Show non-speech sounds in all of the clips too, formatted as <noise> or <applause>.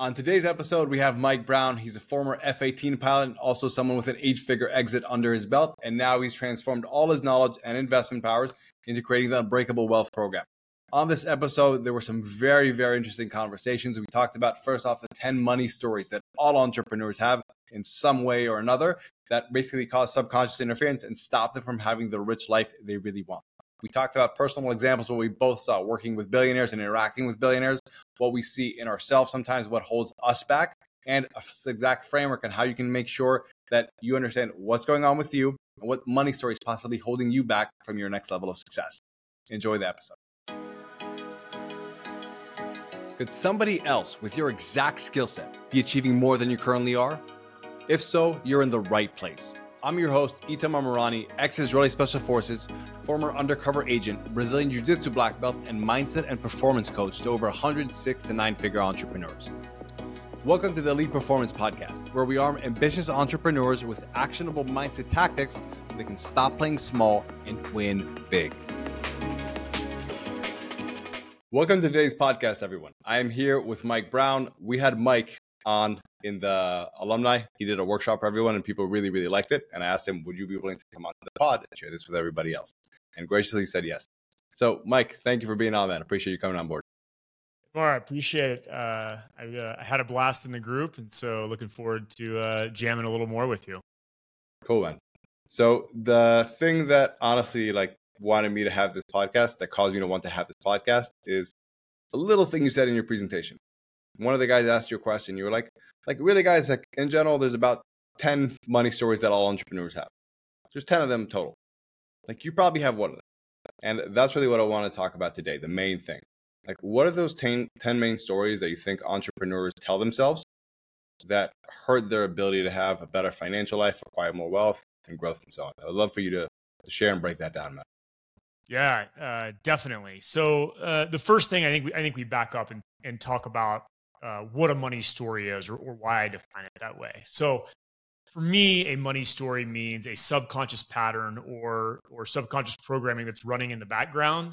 On today's episode, we have Mike Brown. He's a former F 18 pilot, and also someone with an eight figure exit under his belt. And now he's transformed all his knowledge and investment powers into creating the Unbreakable Wealth Program. On this episode, there were some very, very interesting conversations. We talked about, first off, the 10 money stories that all entrepreneurs have in some way or another that basically cause subconscious interference and stop them from having the rich life they really want. We talked about personal examples what we both saw working with billionaires and interacting with billionaires, what we see in ourselves sometimes, what holds us back, and a exact framework on how you can make sure that you understand what's going on with you and what money story is possibly holding you back from your next level of success. Enjoy the episode. Could somebody else with your exact skill set be achieving more than you currently are? If so, you're in the right place. I'm your host, Itamar Marani, ex Israeli Special Forces, former undercover agent, Brazilian Jiu Jitsu black belt, and mindset and performance coach to over 106 to nine figure entrepreneurs. Welcome to the Elite Performance Podcast, where we arm ambitious entrepreneurs with actionable mindset tactics so they can stop playing small and win big. Welcome to today's podcast, everyone. I am here with Mike Brown. We had Mike on in the alumni. He did a workshop for everyone, and people really, really liked it. And I asked him, "Would you be willing to come on the pod and share this with everybody else?" And graciously said yes. So, Mike, thank you for being on, man. Appreciate you coming on board. Well, I appreciate it. Uh, I, uh, I, had a blast in the group, and so looking forward to uh, jamming a little more with you. Cool, man. So the thing that honestly, like, wanted me to have this podcast, that caused me to want to have this podcast, is a little thing you said in your presentation one of the guys asked you a question. You were like, like really, guys, like in general, there's about 10 money stories that all entrepreneurs have. There's 10 of them total. Like you probably have one of them. And that's really what I want to talk about today, the main thing. Like, what are those 10, 10 main stories that you think entrepreneurs tell themselves that hurt their ability to have a better financial life, acquire more wealth and growth and so on? I would love for you to, share and break that down, Matt. Yeah, uh, definitely. So uh, the first thing I think we, I think we back up and, and talk about uh, what a money story is or, or why I define it that way. So for me, a money story means a subconscious pattern or or subconscious programming that's running in the background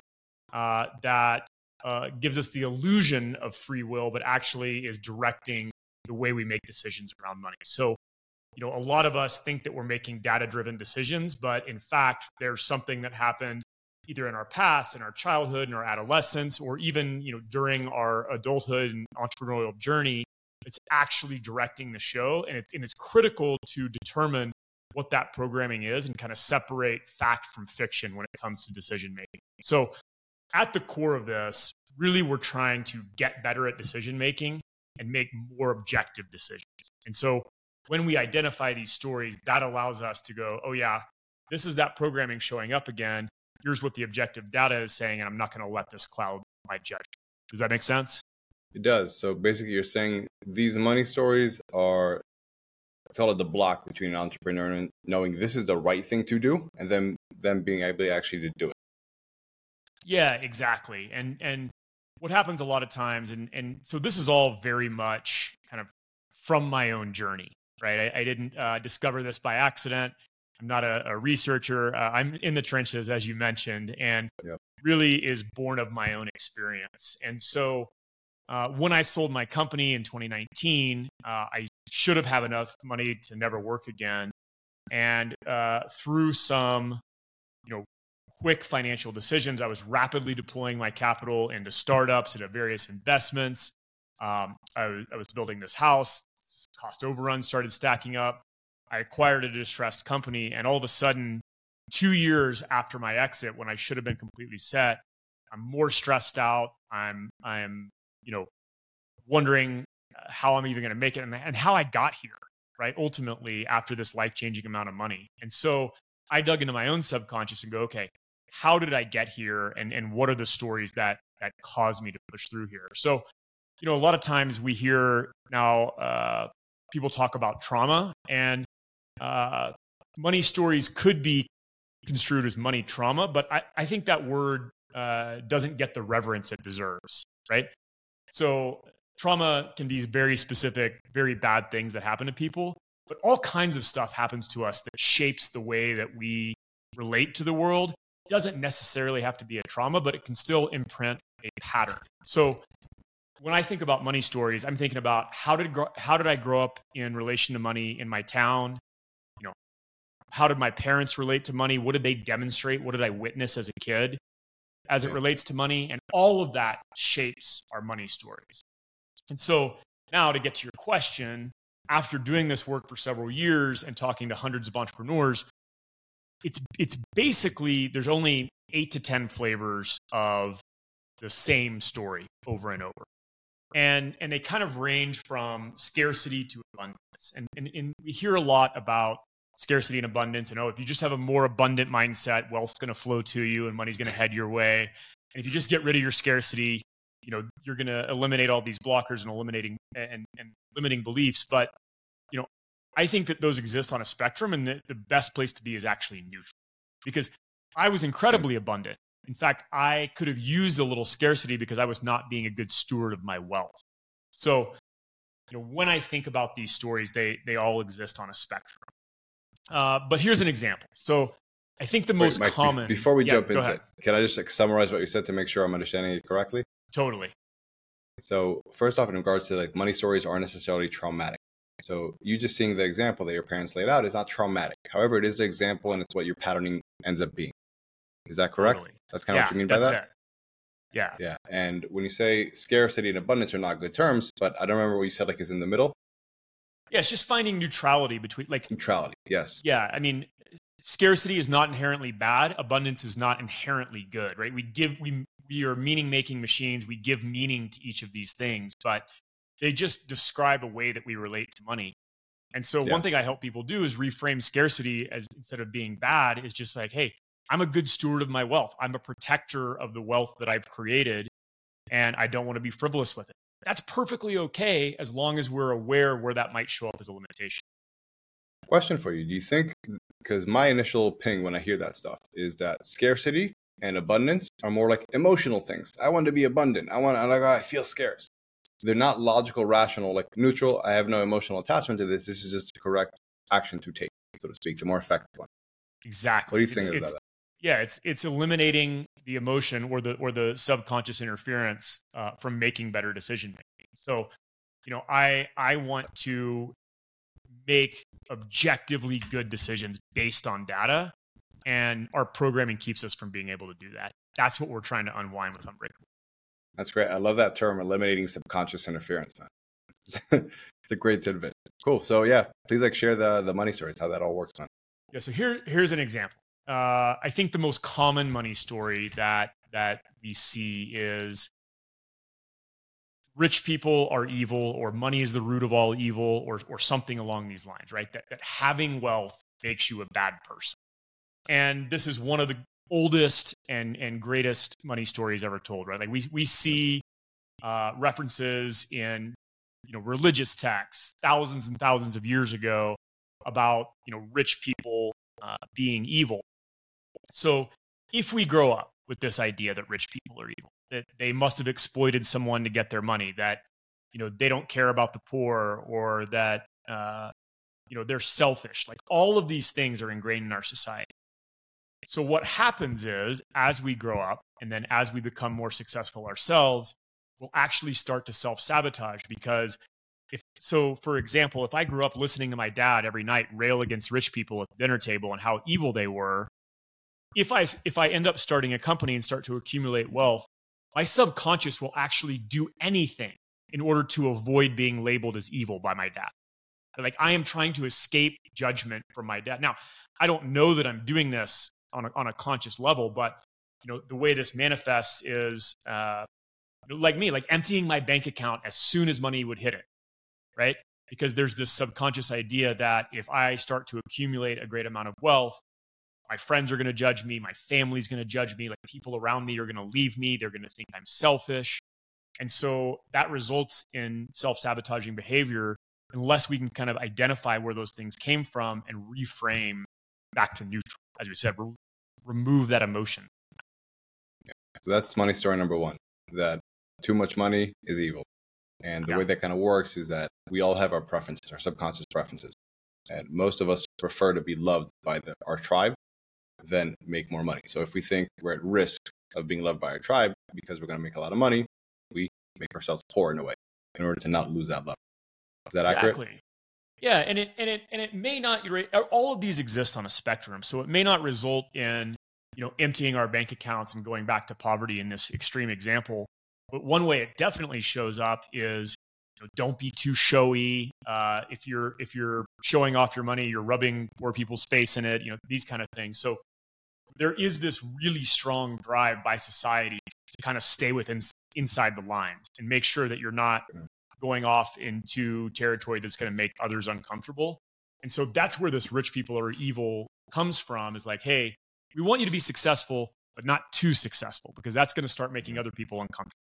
uh, that uh, gives us the illusion of free will, but actually is directing the way we make decisions around money. So, you know, a lot of us think that we're making data-driven decisions, but in fact, there's something that happened either in our past, in our childhood, in our adolescence, or even you know during our adulthood and entrepreneurial journey, it's actually directing the show, and it's and it's critical to determine what that programming is and kind of separate fact from fiction when it comes to decision making. So, at the core of this, really, we're trying to get better at decision making and make more objective decisions. And so, when we identify these stories, that allows us to go, oh, yeah, this is that programming showing up again here's what the objective data is saying, and I'm not going to let this cloud my judgment. Does that make sense? It does. So basically, you're saying these money stories are tell it the block between an entrepreneur and knowing this is the right thing to do, and then them being able actually to do it. Yeah, exactly. And and what happens a lot of times, and and so this is all very much kind of from my own journey, right? I, I didn't uh, discover this by accident. I'm not a, a researcher. Uh, I'm in the trenches, as you mentioned, and yep. really is born of my own experience. And so, uh, when I sold my company in 2019, uh, I should have had enough money to never work again. And uh, through some, you know, quick financial decisions, I was rapidly deploying my capital into startups and various investments. Um, I, I was building this house. Cost overruns started stacking up. I acquired a distressed company, and all of a sudden, two years after my exit, when I should have been completely set, I'm more stressed out. I'm I'm you know wondering uh, how I'm even going to make it and, and how I got here. Right, ultimately, after this life changing amount of money, and so I dug into my own subconscious and go, okay, how did I get here, and and what are the stories that that caused me to push through here? So, you know, a lot of times we hear now uh, people talk about trauma, and uh, money stories could be construed as money trauma, but I, I think that word uh, doesn't get the reverence it deserves, right? So trauma can be very specific, very bad things that happen to people, but all kinds of stuff happens to us that shapes the way that we relate to the world. It doesn't necessarily have to be a trauma, but it can still imprint a pattern. So when I think about money stories, I'm thinking about how did how did I grow up in relation to money in my town? How did my parents relate to money? What did they demonstrate? What did I witness as a kid as it relates to money? And all of that shapes our money stories. And so now to get to your question, after doing this work for several years and talking to hundreds of entrepreneurs, it's it's basically there's only 8 to 10 flavors of the same story over and over and and they kind of range from scarcity to abundance and, and, and we hear a lot about scarcity and abundance. And oh if you just have a more abundant mindset wealth's going to flow to you and money's going to head your way. And if you just get rid of your scarcity you know you're going to eliminate all these blockers and eliminating and, and limiting beliefs. But you know i think that those exist on a spectrum and the, the best place to be is actually neutral. Because i was incredibly hmm. abundant. In fact, I could have used a little scarcity because I was not being a good steward of my wealth. So, you know, when I think about these stories, they they all exist on a spectrum. Uh, but here's an example. So, I think the most Mike, common. Before we yeah, jump into it, can I just like, summarize what you said to make sure I'm understanding it correctly? Totally. So, first off, in regards to like money stories aren't necessarily traumatic. So, you just seeing the example that your parents laid out is not traumatic. However, it is an example and it's what your patterning ends up being. Is that correct? Totally. That's kind of yeah, what you mean by that? It. Yeah. Yeah. And when you say scarcity and abundance are not good terms, but I don't remember what you said like is in the middle. Yeah, it's just finding neutrality between like neutrality. Yes. Yeah. I mean, scarcity is not inherently bad. Abundance is not inherently good, right? We give we we are meaning making machines. We give meaning to each of these things, but they just describe a way that we relate to money. And so yeah. one thing I help people do is reframe scarcity as instead of being bad is just like, hey, I'm a good steward of my wealth. I'm a protector of the wealth that I've created, and I don't want to be frivolous with it. That's perfectly okay as long as we're aware where that might show up as a limitation. Question for you Do you think, because my initial ping when I hear that stuff is that scarcity and abundance are more like emotional things. I want to be abundant. I want, like, I feel scarce. They're not logical, rational, like neutral. I have no emotional attachment to this. This is just a correct action to take, so to speak. It's a more effective one. Exactly. What do you think it's, about that? Yeah it's it's eliminating the emotion or the or the subconscious interference uh, from making better decision making. So you know i i want to make objectively good decisions based on data and our programming keeps us from being able to do that. That's what we're trying to unwind with unbreakable. That's great. I love that term eliminating subconscious interference <laughs> it's a great tidbit. Cool. So yeah please like share the the money stories how that all works man. Yeah so here here's an example uh, I think the most common money story that that we see is rich people are evil or money is the root of all evil or or something along these lines, right? That that having wealth makes you a bad person. And this is one of the oldest and and greatest money stories ever told, right? Like we we see uh, references in you know religious texts thousands and thousands of years ago about you know rich people uh, being evil so if we grow up with this idea that rich people are evil, that they must have exploited someone to get their money, that you know they don't care about the poor, or that uh, you know they're selfish, like all of these things are ingrained in our society. So what happens is, as we grow up, and then as we become more successful ourselves, we'll actually start to self sabotage because if so for example if i grew up listening to my dad every night rail against rich people at the dinner table and how evil they were if I if I end up starting a company and start to accumulate wealth, my subconscious will actually do anything in order to avoid being labeled as evil by my dad. Like I am trying to escape judgment from my dad. Now, I don't know that I'm doing this on a, on a conscious level, but you know the way this manifests is uh, like me, like emptying my bank account as soon as money would hit it, right? Because there's this subconscious idea that if I start to accumulate a great amount of wealth, my friends are going to judge me my family's going to judge me like people around me are going to leave me they're going to think i'm selfish. And so that results in self-sabotaging behavior unless we can kind of identify where those things came from and reframe back to neutral. As we said re- remove that emotion. Yeah. so that's money story number one that too much money is evil. And the yeah. way that kind of works is that we all have our preferences our subconscious preferences. And most of us prefer to be loved by the, our tribe then make more money. So if we think we're at risk of being loved by our tribe because we're going to make a lot of money, we make ourselves poor in a way in order to not lose that level. Is that exactly. accurate? Yeah, and it and it and it may not. All of these exist on a spectrum, so it may not result in you know emptying our bank accounts and going back to poverty in this extreme example. But one way it definitely shows up is you know, don't be too showy. Uh, if you're if you're showing off your money, you're rubbing poor people's face in it. You know these kind of things. So there is this really strong drive by society to kind of stay within inside the lines and make sure that you're not going off into territory that's going to make others uncomfortable. And so that's where this rich people are evil comes from is like, hey, we want you to be successful, but not too successful because that's going to start making other people uncomfortable.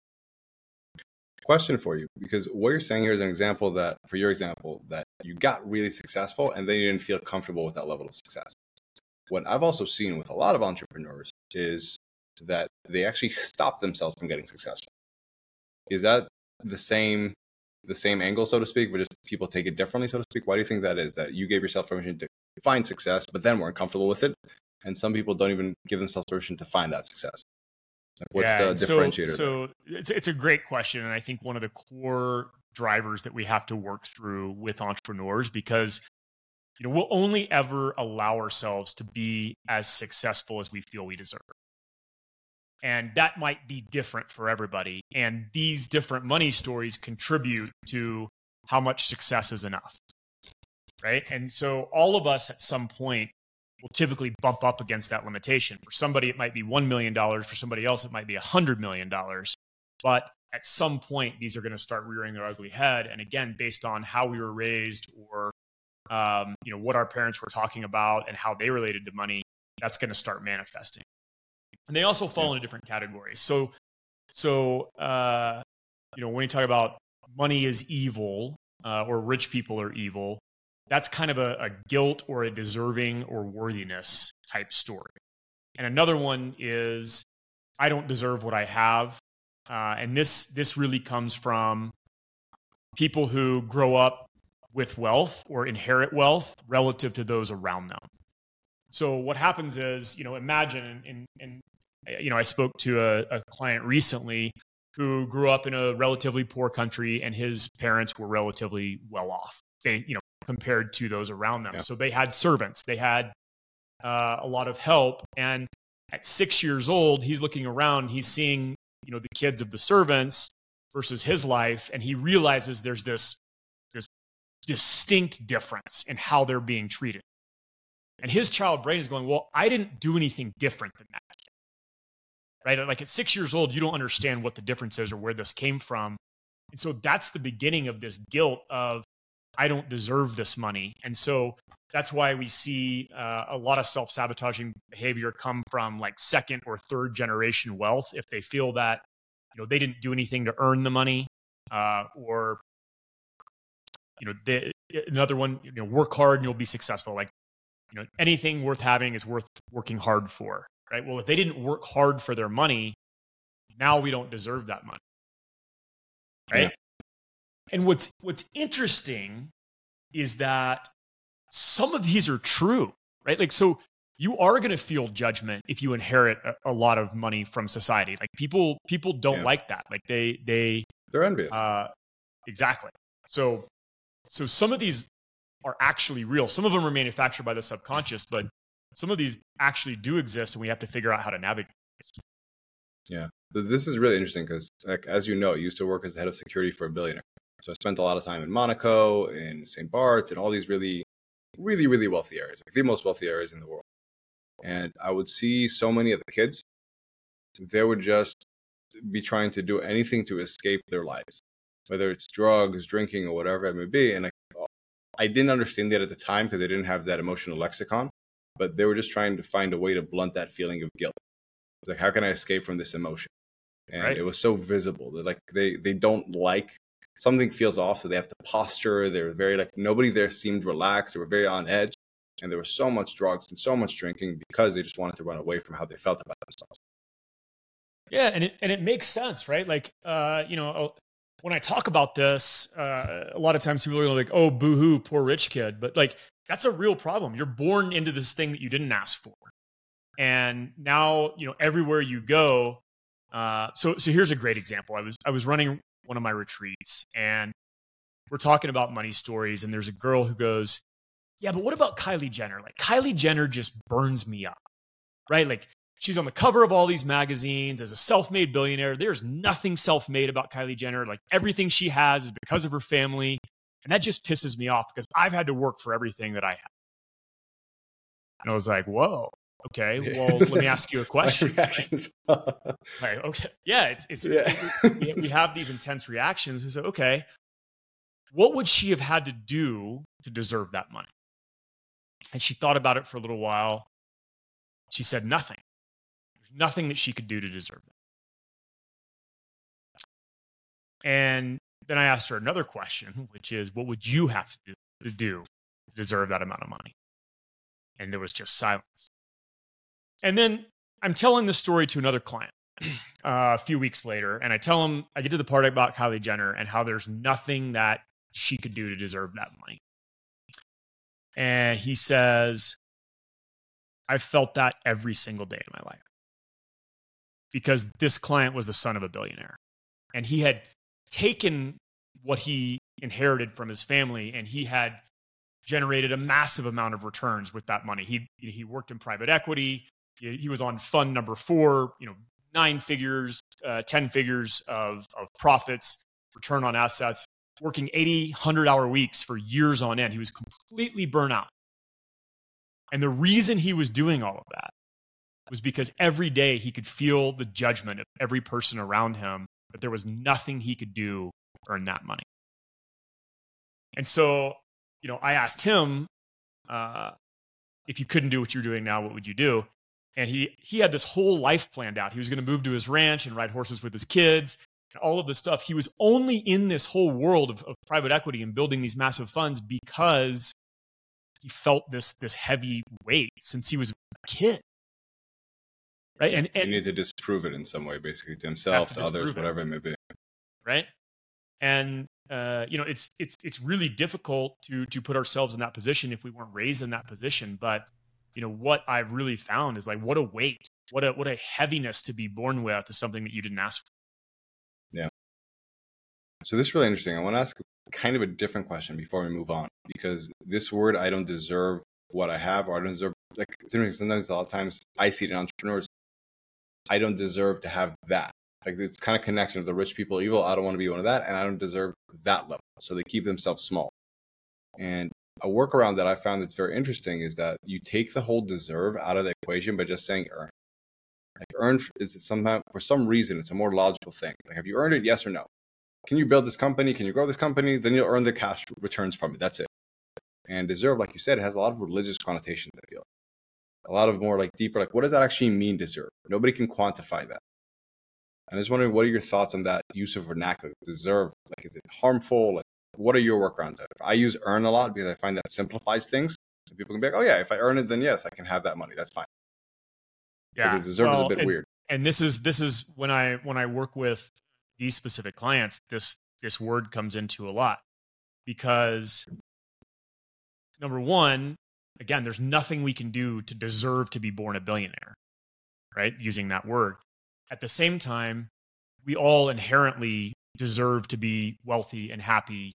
Question for you because what you're saying here is an example that, for your example, that you got really successful and then you didn't feel comfortable with that level of success. What I've also seen with a lot of entrepreneurs is that they actually stop themselves from getting successful. Is that the same the same angle, so to speak, but just people take it differently, so to speak? Why do you think that is? That you gave yourself permission to find success, but then weren't comfortable with it, and some people don't even give themselves permission to find that success. Like what's yeah, the differentiator? So, so it's it's a great question, and I think one of the core drivers that we have to work through with entrepreneurs because you know we'll only ever allow ourselves to be as successful as we feel we deserve. And that might be different for everybody. And these different money stories contribute to how much success is enough right? And so all of us at some point will typically bump up against that limitation. For somebody it might be $1 million for somebody else it might be $100 million but at some point these are going to start rearing their ugly head. And again based on how we were raised or um, you know what our parents were talking about and how they related to money that's going to start manifesting. And they also fall into different categories. So so uh, you know when you talk about money is evil uh, or rich people are evil that's kind of a, a guilt or a deserving or worthiness type story. And another one is i don't deserve what i have. Uh, and this this really comes from people who grow up with wealth or inherit wealth relative to those around them. So what happens is, you know, imagine and, and, you know, I spoke to a, a, client recently who grew up in a relatively poor country and his parents were relatively well off, you know, compared to those around them. Yeah. So they had servants, they had uh, a lot of help. And at six years old, he's looking around, he's seeing, you know, the kids of the servants versus his life. And he realizes there's this distinct difference in how they're being treated. And his child brain is going, Well, I didn't do anything different than that. Right? Like at six years old, you don't understand what the difference is or where this came from. And so that's the beginning of this guilt of, I don't deserve this money. And so that's why we see uh, a lot of self sabotaging behavior come from like second or third generation wealth if they feel that you know they didn't do anything to earn the money uh, or you know, the, another one, you know, work hard and you'll be successful. Like, you know, anything worth having is worth working hard for, right? Well, if they didn't work hard for their money, now we don't deserve that money, right? Yeah. And what's what's interesting is that some of these are true, right? Like, so you are going to feel judgment if you inherit a, a, lot of money from society. Like people, people don't yeah. like that. Like they, they, they're envious. Uh, exactly. So so some of these are actually real. Some of them are manufactured by the subconscious, but some of these actually do exist, and we have to figure out how to navigate. Yeah, this is really interesting because, like, as you know, I used to work as the head of security for a billionaire. So I spent a lot of time in Monaco, in St. Barth, and all these really, really, really wealthy areas, like the most wealthy areas in the world. And I would see so many of the kids, they would just be trying to do anything to escape their lives whether it's drugs, drinking, or whatever it may be. And I, I didn't understand that at the time because I didn't have that emotional lexicon, but they were just trying to find a way to blunt that feeling of guilt. Like, how can I escape from this emotion? And right. it was so visible that like they they don't like something feels off, so they have to posture. They were very like nobody there seemed relaxed. They were very on edge, and there was so much drugs and so much drinking because they just wanted to run away from how they felt about themselves. Yeah, and it and it makes sense, right? Like, uh, you know, when I talk about this, uh, a lot of times people are like, "Oh, boohoo, poor rich kid," but like that's a real problem. You're born into this thing that you didn't ask for, and now you know everywhere you go. Uh, so, so here's a great example. I was I was running one of my retreats and we're talking about money stories and there's a girl who goes, "Yeah, but what about Kylie Jenner? Like Kylie Jenner just burns me up." Right? Like she's on the cover of all these magazines as a self-made billionaire. There's nothing self-made about Kylie Jenner. Like everything she has is because of her family. And that just pisses me off because I've had to work for everything that I have. And I was like, whoa, okay. Well, let me ask you a <laughs> question. <laughs> okay. Yeah, it's it's Yeah. we, we have these intense reactions. And so, okay, what would she have had to do to deserve that money? And she thought about it for a little while. She said nothing. Nothing that she could do to deserve it. And then I asked her another question, which is, what would you have to do to, deserve that amount of money? And there was just silence. And then I'm telling this story to another client <clears throat> uh, a few weeks later, and I tell him, I get to the part about Kylie Jenner and how there's nothing that she could do to deserve that money. And he says, I felt that every single day in my life because this client was the son of a billionaire and he had taken what he inherited from his family and he had generated a massive amount of returns with that money. He he worked in private equity. He, he was on fund number four. You know, nine figures, uh, ten figures of of profits, return on assets. Working 80, 100 hour weeks for years on end. He was completely burnt out. And the reason he was doing all of that was because every day he could feel the judgment of every person around him that there was nothing he could do to earn that money. And so, you know, I asked him, uh, if you couldn't do what you're doing now, what would you do? And he he had this whole life planned out. He was going to move to his ranch and ride horses with his kids and all of this stuff. He was only in this whole world of, of private equity and building these massive funds because he felt this this heavy weight since he was a kid. Right. And, you need to disprove it in some way, basically, to himself, to to, others, whatever it may be. right and uh, you know it's it's it's really difficult to to put ourselves in that position if we weren't raised in that position but you know what i've really found is like what a weight what a what a heaviness to be born with is something that you didn't ask for Yeah. So this is really interesting. I want to ask kind of a different question before we move on, because this word "I don't deserve what I have" or "I don't deserve" like. Sometimes a lot of times I see it in entrepreneurs. I don't deserve to have that. Like it's kind of connection of the rich people evil. I don't want to be one of that, and I don't deserve that level. So they keep themselves small. And a workaround that I found that's very interesting is that you take the whole deserve out of the equation by just saying earn. Like earn is somehow for some reason it's a more logical thing. Like have you earned it? Yes or no? Can you build this company? Can you grow this company? Then you'll earn the cash returns from it. That's it. And deserve, like you said, it has a lot of religious connotations. I feel a lot of more like deeper. Like what does that actually mean? Deserve. Nobody can quantify that. And I was wondering, what are your thoughts on that use of vernacular? Deserve. Like is it harmful? Like what are your workarounds? I use earn a lot because I find that simplifies things. So people can be like, oh yeah, if I earn it, then yes, I can have that money. That's fine. yeah Because deserve is a bit and, weird. and this is this is when i when i work with these specific clients this this word comes into a lot because number one again there's nothing we can do to deserve to be born a billionaire right using that word. At the same time we all inherently deserve to be wealthy and happy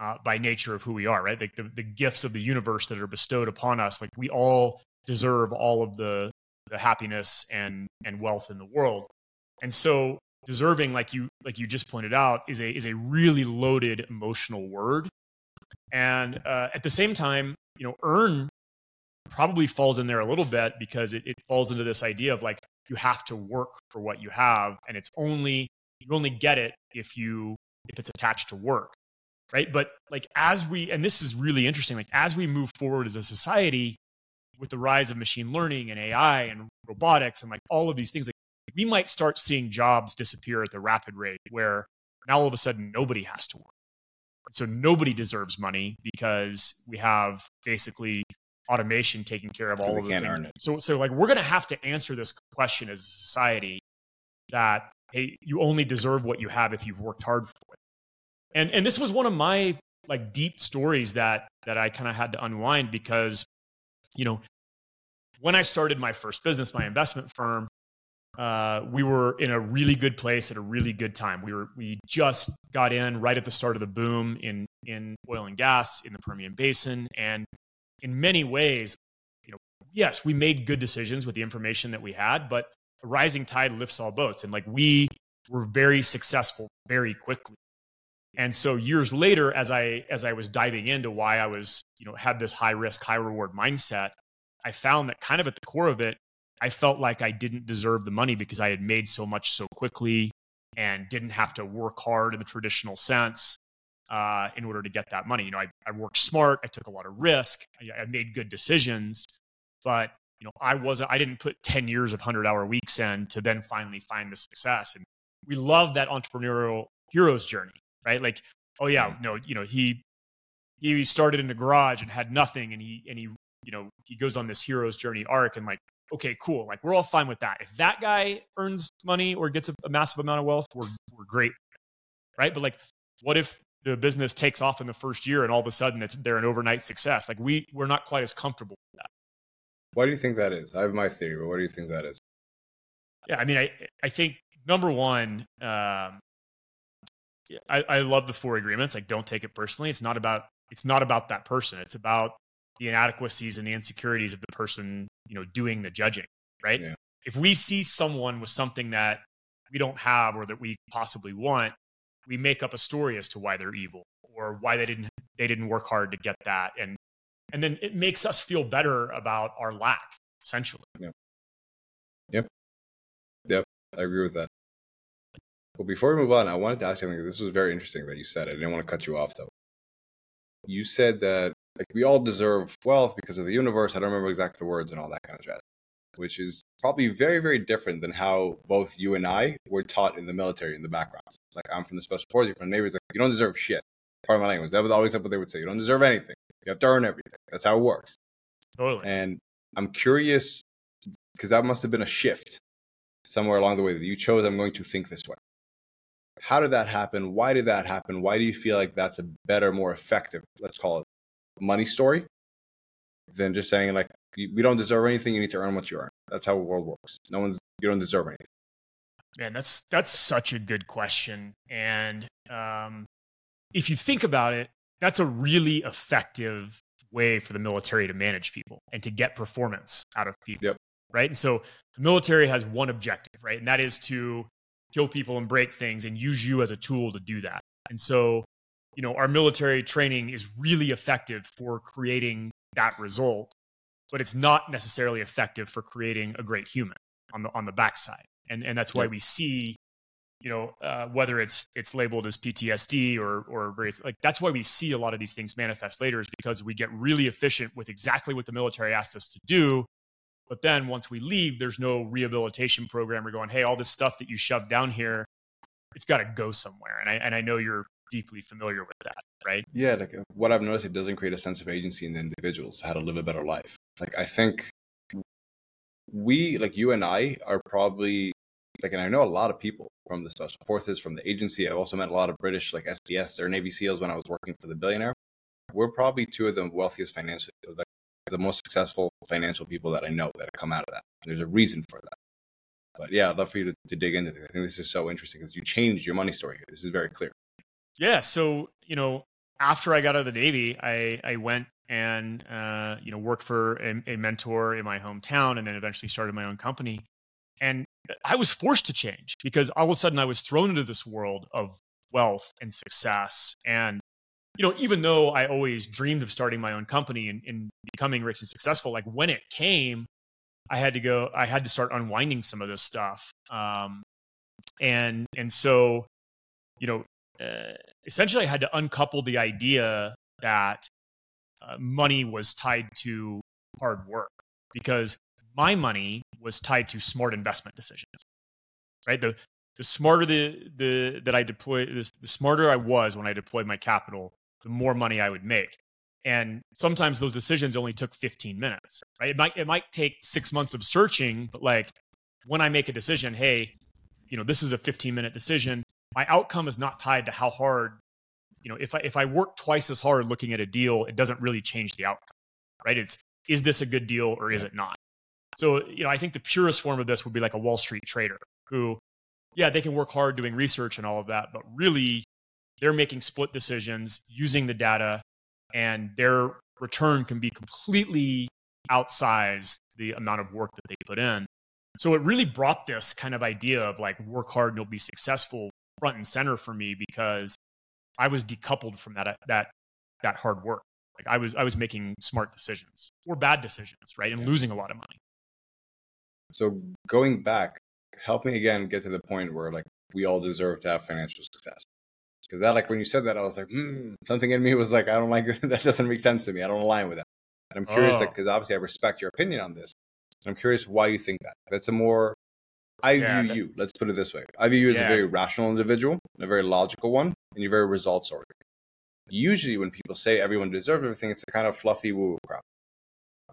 uh, by nature of who we are right? Like the, the gifts of the universe that are bestowed upon us like we all deserve all of the the happiness and and wealth in the world. And so deserving like you like you just pointed out is a is a really loaded emotional word. And uh, at the same time you know earn probably falls in there a little bit because it, it falls into this idea of like you have to work for what you have and it's only you only get it if you if it's attached to work right? But like as we and this is really interesting like as we move forward as a society with the rise of machine learning and ai and robotics and like all of these things like we might start seeing jobs disappear at the rapid rate where now all of a sudden nobody has to work. So nobody deserves money because we have basically automation taking care of all of the things. So, so like we're going to have to answer this question as a society that hey, you only deserve what you have if you've worked hard for it. And and this was one of my like deep stories that that I kind of had to unwind because you know when I started my first business, my investment firm, uh, we were in a really good place at a really good time. We were we just got in right at the start of the boom in in oil and gas in the Permian Basin, and in many ways, you know, yes, we made good decisions with the information that we had, but a rising tide lifts all boats, and like we were very successful very quickly. And so years later, as I as I was diving into why I was you know had this high risk high reward mindset, I found that kind of at the core of it I felt like I didn't deserve the money because I had made so much so quickly and didn't have to work hard in the traditional sense uh, in order to get that money. You know, I, I worked smart, I took a lot of risk, I, I made good decisions, but you know, I wasn't, I didn't put 10 years of 100 hour weeks in to then finally find the success. And we love that entrepreneurial hero's journey, right? Like, oh yeah, no, you know, he, he started in the garage and had nothing and he, and he, you know, he goes on this hero's journey arc and like okay, cool. Like we're all fine with that. If that guy earns money or gets a, a massive amount of wealth, we're we're great, right? But like, what if the business takes off in the first year and all of a sudden it's they're an overnight success? Like we we're not quite as comfortable with that. Why do you think that is? I have my theory, but what do you think that is? Yeah, I mean, I I think number one, um, I, I love the four agreements. Like, don't take it personally. It's not about it's not about that person. It's about the inadequacies and the insecurities of the person, you know, doing the judging, right? Yeah. If we see someone with something that we don't have or that we possibly want, we make up a story as to why they're evil or why they didn't they didn't work hard to get that and and then it makes us feel better about our lack essentially. Yep. Yep. Yep. I agree with that. Well, before we move on, I wanted to ask you something. This was very interesting that you said. I didn't want to cut you off though. You said that like we all deserve wealth because of the universe. I don't remember exactly the words and all that kind of jazz, which is probably very, very different than how both you and I were taught in the military in the background. It's like I'm from the special forces, you're from the Navy. It's like you don't deserve shit. Part of my language. That was always what they would say. You don't deserve anything. You have to earn everything. That's how it works. Totally. And I'm curious because that must have been a shift somewhere along the way that you chose. I'm going to think this way. How did that happen? Why did that happen? Why do you feel like that's a better, more effective, let's call it, money story than just saying like we don't deserve anything. You need to earn what you earn. That's how the world works. No one's you don't deserve anything. Man, that's that's such a good question. And um, if you think about it, that's a really effective way for the military to manage people and to get performance out of people. Yep. Right. And so the military has one objective, right? And that is to kill people and break things and use you as a tool to do that. And so you know, our military training is really effective for creating that result, but it's not necessarily effective for creating a great human on the on the backside. And and that's why we see, you know, uh, whether it's it's labeled as PTSD or or various, like that's why we see a lot of these things manifest later is because we get really efficient with exactly what the military asked us to do. But then once we leave, there's no rehabilitation program. We're going, hey, all this stuff that you shoved down here, it's got to go somewhere. And I and I know you're deeply familiar with that, right? Yeah, like uh, what I've noticed, it doesn't create a sense of agency in the individuals how to live a better life. Like I think we, like you and I, are probably like, and I know a lot of people from the special forces, from the agency. I've also met a lot of British, like SAS or Navy SEALs when I was working for the billionaire. We're probably two of the wealthiest financial, like the most successful financial people that I know that come out of that. There's a reason for that. But yeah, I'd love for you to, to dig into this. I think this is so interesting because you changed your money story. This is very clear. Yeah. So, you know, after I got out of the Navy, I, I went and, uh, you know, worked for a, a mentor in my hometown and then eventually started my own company. And I was forced to change because all of a sudden I was thrown into this world of wealth and success. And, you know, even though I always dreamed of starting my own company and, and becoming rich and successful, like when it came, I had to go, I had to start unwinding some of this stuff. Um, and, and so, you know, uh, essentially I had to uncouple the idea that uh, money was tied to hard work because my money was tied to smart investment decisions. Right. The the smarter the the that I deploy the smarter I was when I deployed my capital, the more money I would make. And sometimes those decisions only took 15 minutes. Right. It might it might take six months of searching, but like when I make a decision, hey, you know, this is a 15 minute decision my outcome is not tied to how hard you know if i if i work twice as hard looking at a deal it doesn't really change the outcome right? It's is this a good deal or is it not? So, you know, I think the purest form of this would be like a Wall Street trader who, yeah, they can work hard doing research and all of that, but really they're making split decisions using the data and their return can be completely outsized the amount of work that they put in. So it really brought this kind of idea of like work hard and you'll be successful front and center for me because I was decoupled from that that that hard work. Like I was I was making smart decisions or bad decisions, right? And yeah. losing a lot of money. So going back, help me again get to the point where like we all deserve to have financial success. Because that like when you said that, I was like, hmm, something in me was like, I don't like <laughs> that. Doesn't make sense to me. I don't align with that. And I'm curious, oh. like, because obviously I respect your opinion on this. I'm curious why you think that. That's a more I yeah, view that, you. Let's put it this way. I view you as yeah. a very rational individual, a very logical one, and you're very results oriented. Usually, when people say everyone deserves everything, it's a kind of fluffy woo woo crap.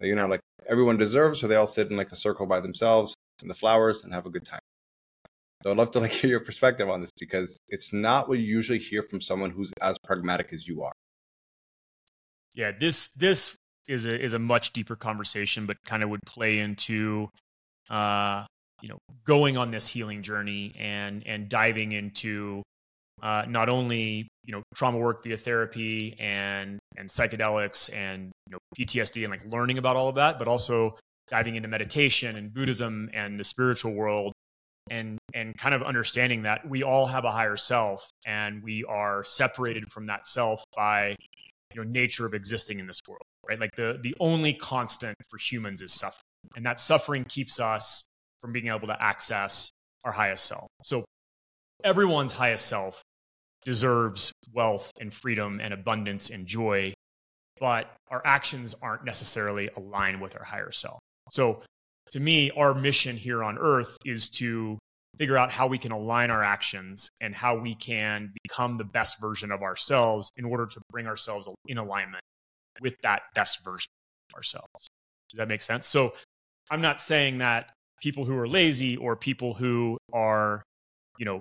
You know, like everyone deserves, so they all sit in like a circle by themselves and the flowers and have a good time. So I'd love to like <laughs> hear your perspective on this because it's not what you usually hear from someone who's as pragmatic as you are. Yeah, this this is a is a much deeper conversation, but kind of would play into uh, you know going on this healing journey and and diving into uh, not only you know trauma work via therapy and and psychedelics and you know PTSD and like learning about all of that, but also diving into meditation and Buddhism and the spiritual world and and kind of understanding that we all have a higher self and we are separated from that self by you know nature of existing in this world right? Like the the only constant for humans is suffering. And that suffering keeps us from being able to access our highest self. So everyone's highest self deserves wealth and freedom and abundance and joy, but our actions aren't necessarily aligned with our higher self. So to me, our mission here on earth is to figure out how we can align our actions and how we can become the best version of ourselves in order to bring ourselves in alignment with that best version of ourselves. Does that make sense? So I'm not saying that people who are lazy or people who are, you know,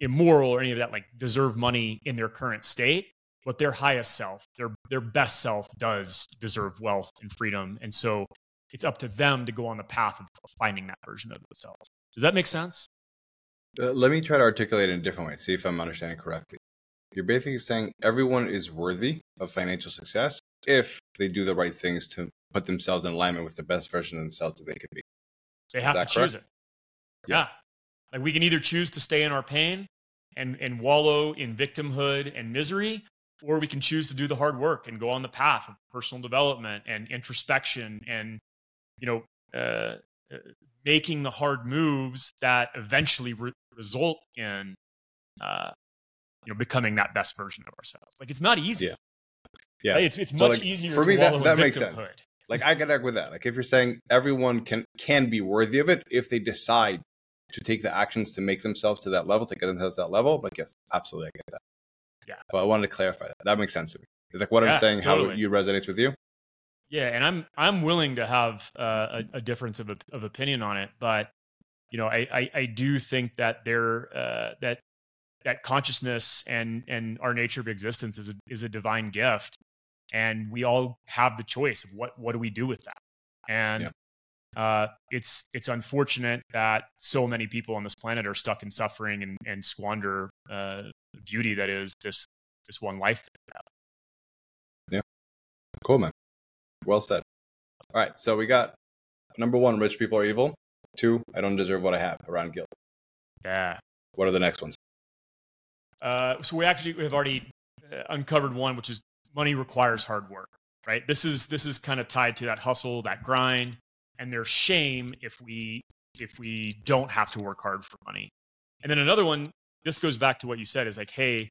immoral or any of that, like deserve money in their current state. But their highest self, their their best self, does deserve wealth and freedom, and so it's up to them to go on the path of finding that version of themselves. Does that make sense? Uh, let me try to articulate it in a different way. See if I'm understanding correctly. You're basically saying everyone is worthy of financial success if they do the right things to put themselves in alignment with the best version of themselves that they could be. They have to correct? choose it. Yeah. yeah. Like we can either choose to stay in our pain and, and wallow in victimhood and misery, or we can choose to do the hard work and go on the path of personal development and introspection and, you know, uh, uh making the hard moves that eventually re- result in, uh, you know, becoming that best version of ourselves. Like it's not easy. Yeah. Yeah. It's, it's much like, easier for me, that, that makes sense. Like I connect with that. Like if you're saying everyone can can be worthy of it if they decide to take the actions to make themselves to that level, to get themselves to that level. Like yes, absolutely, I get that. Yeah. But I wanted to clarify that. That makes sense to me. Like what yeah, I'm saying, totally. how you resonates with you. Yeah, and I'm I'm willing to have uh, a, a, difference of of opinion on it, but you know, I I, I do think that there uh, that that consciousness and and our nature of existence is a, is a divine gift, and we all have the choice of what what do we do with that? And yeah. uh, it's it's unfortunate that so many people on this planet are stuck in suffering and, and squander uh, beauty that is this this one life yeah. Cool man. Well said. All right so we got number one rich people are evil. Two i don't deserve what i have around guilt. Yeah. What are the next ones? Uh, so we actually have already uh, uncovered one which is money requires hard work, right? This is this is kind of tied to that hustle, that grind, and there's shame if we if we don't have to work hard for money. And then another one, this goes back to what you said is like, hey,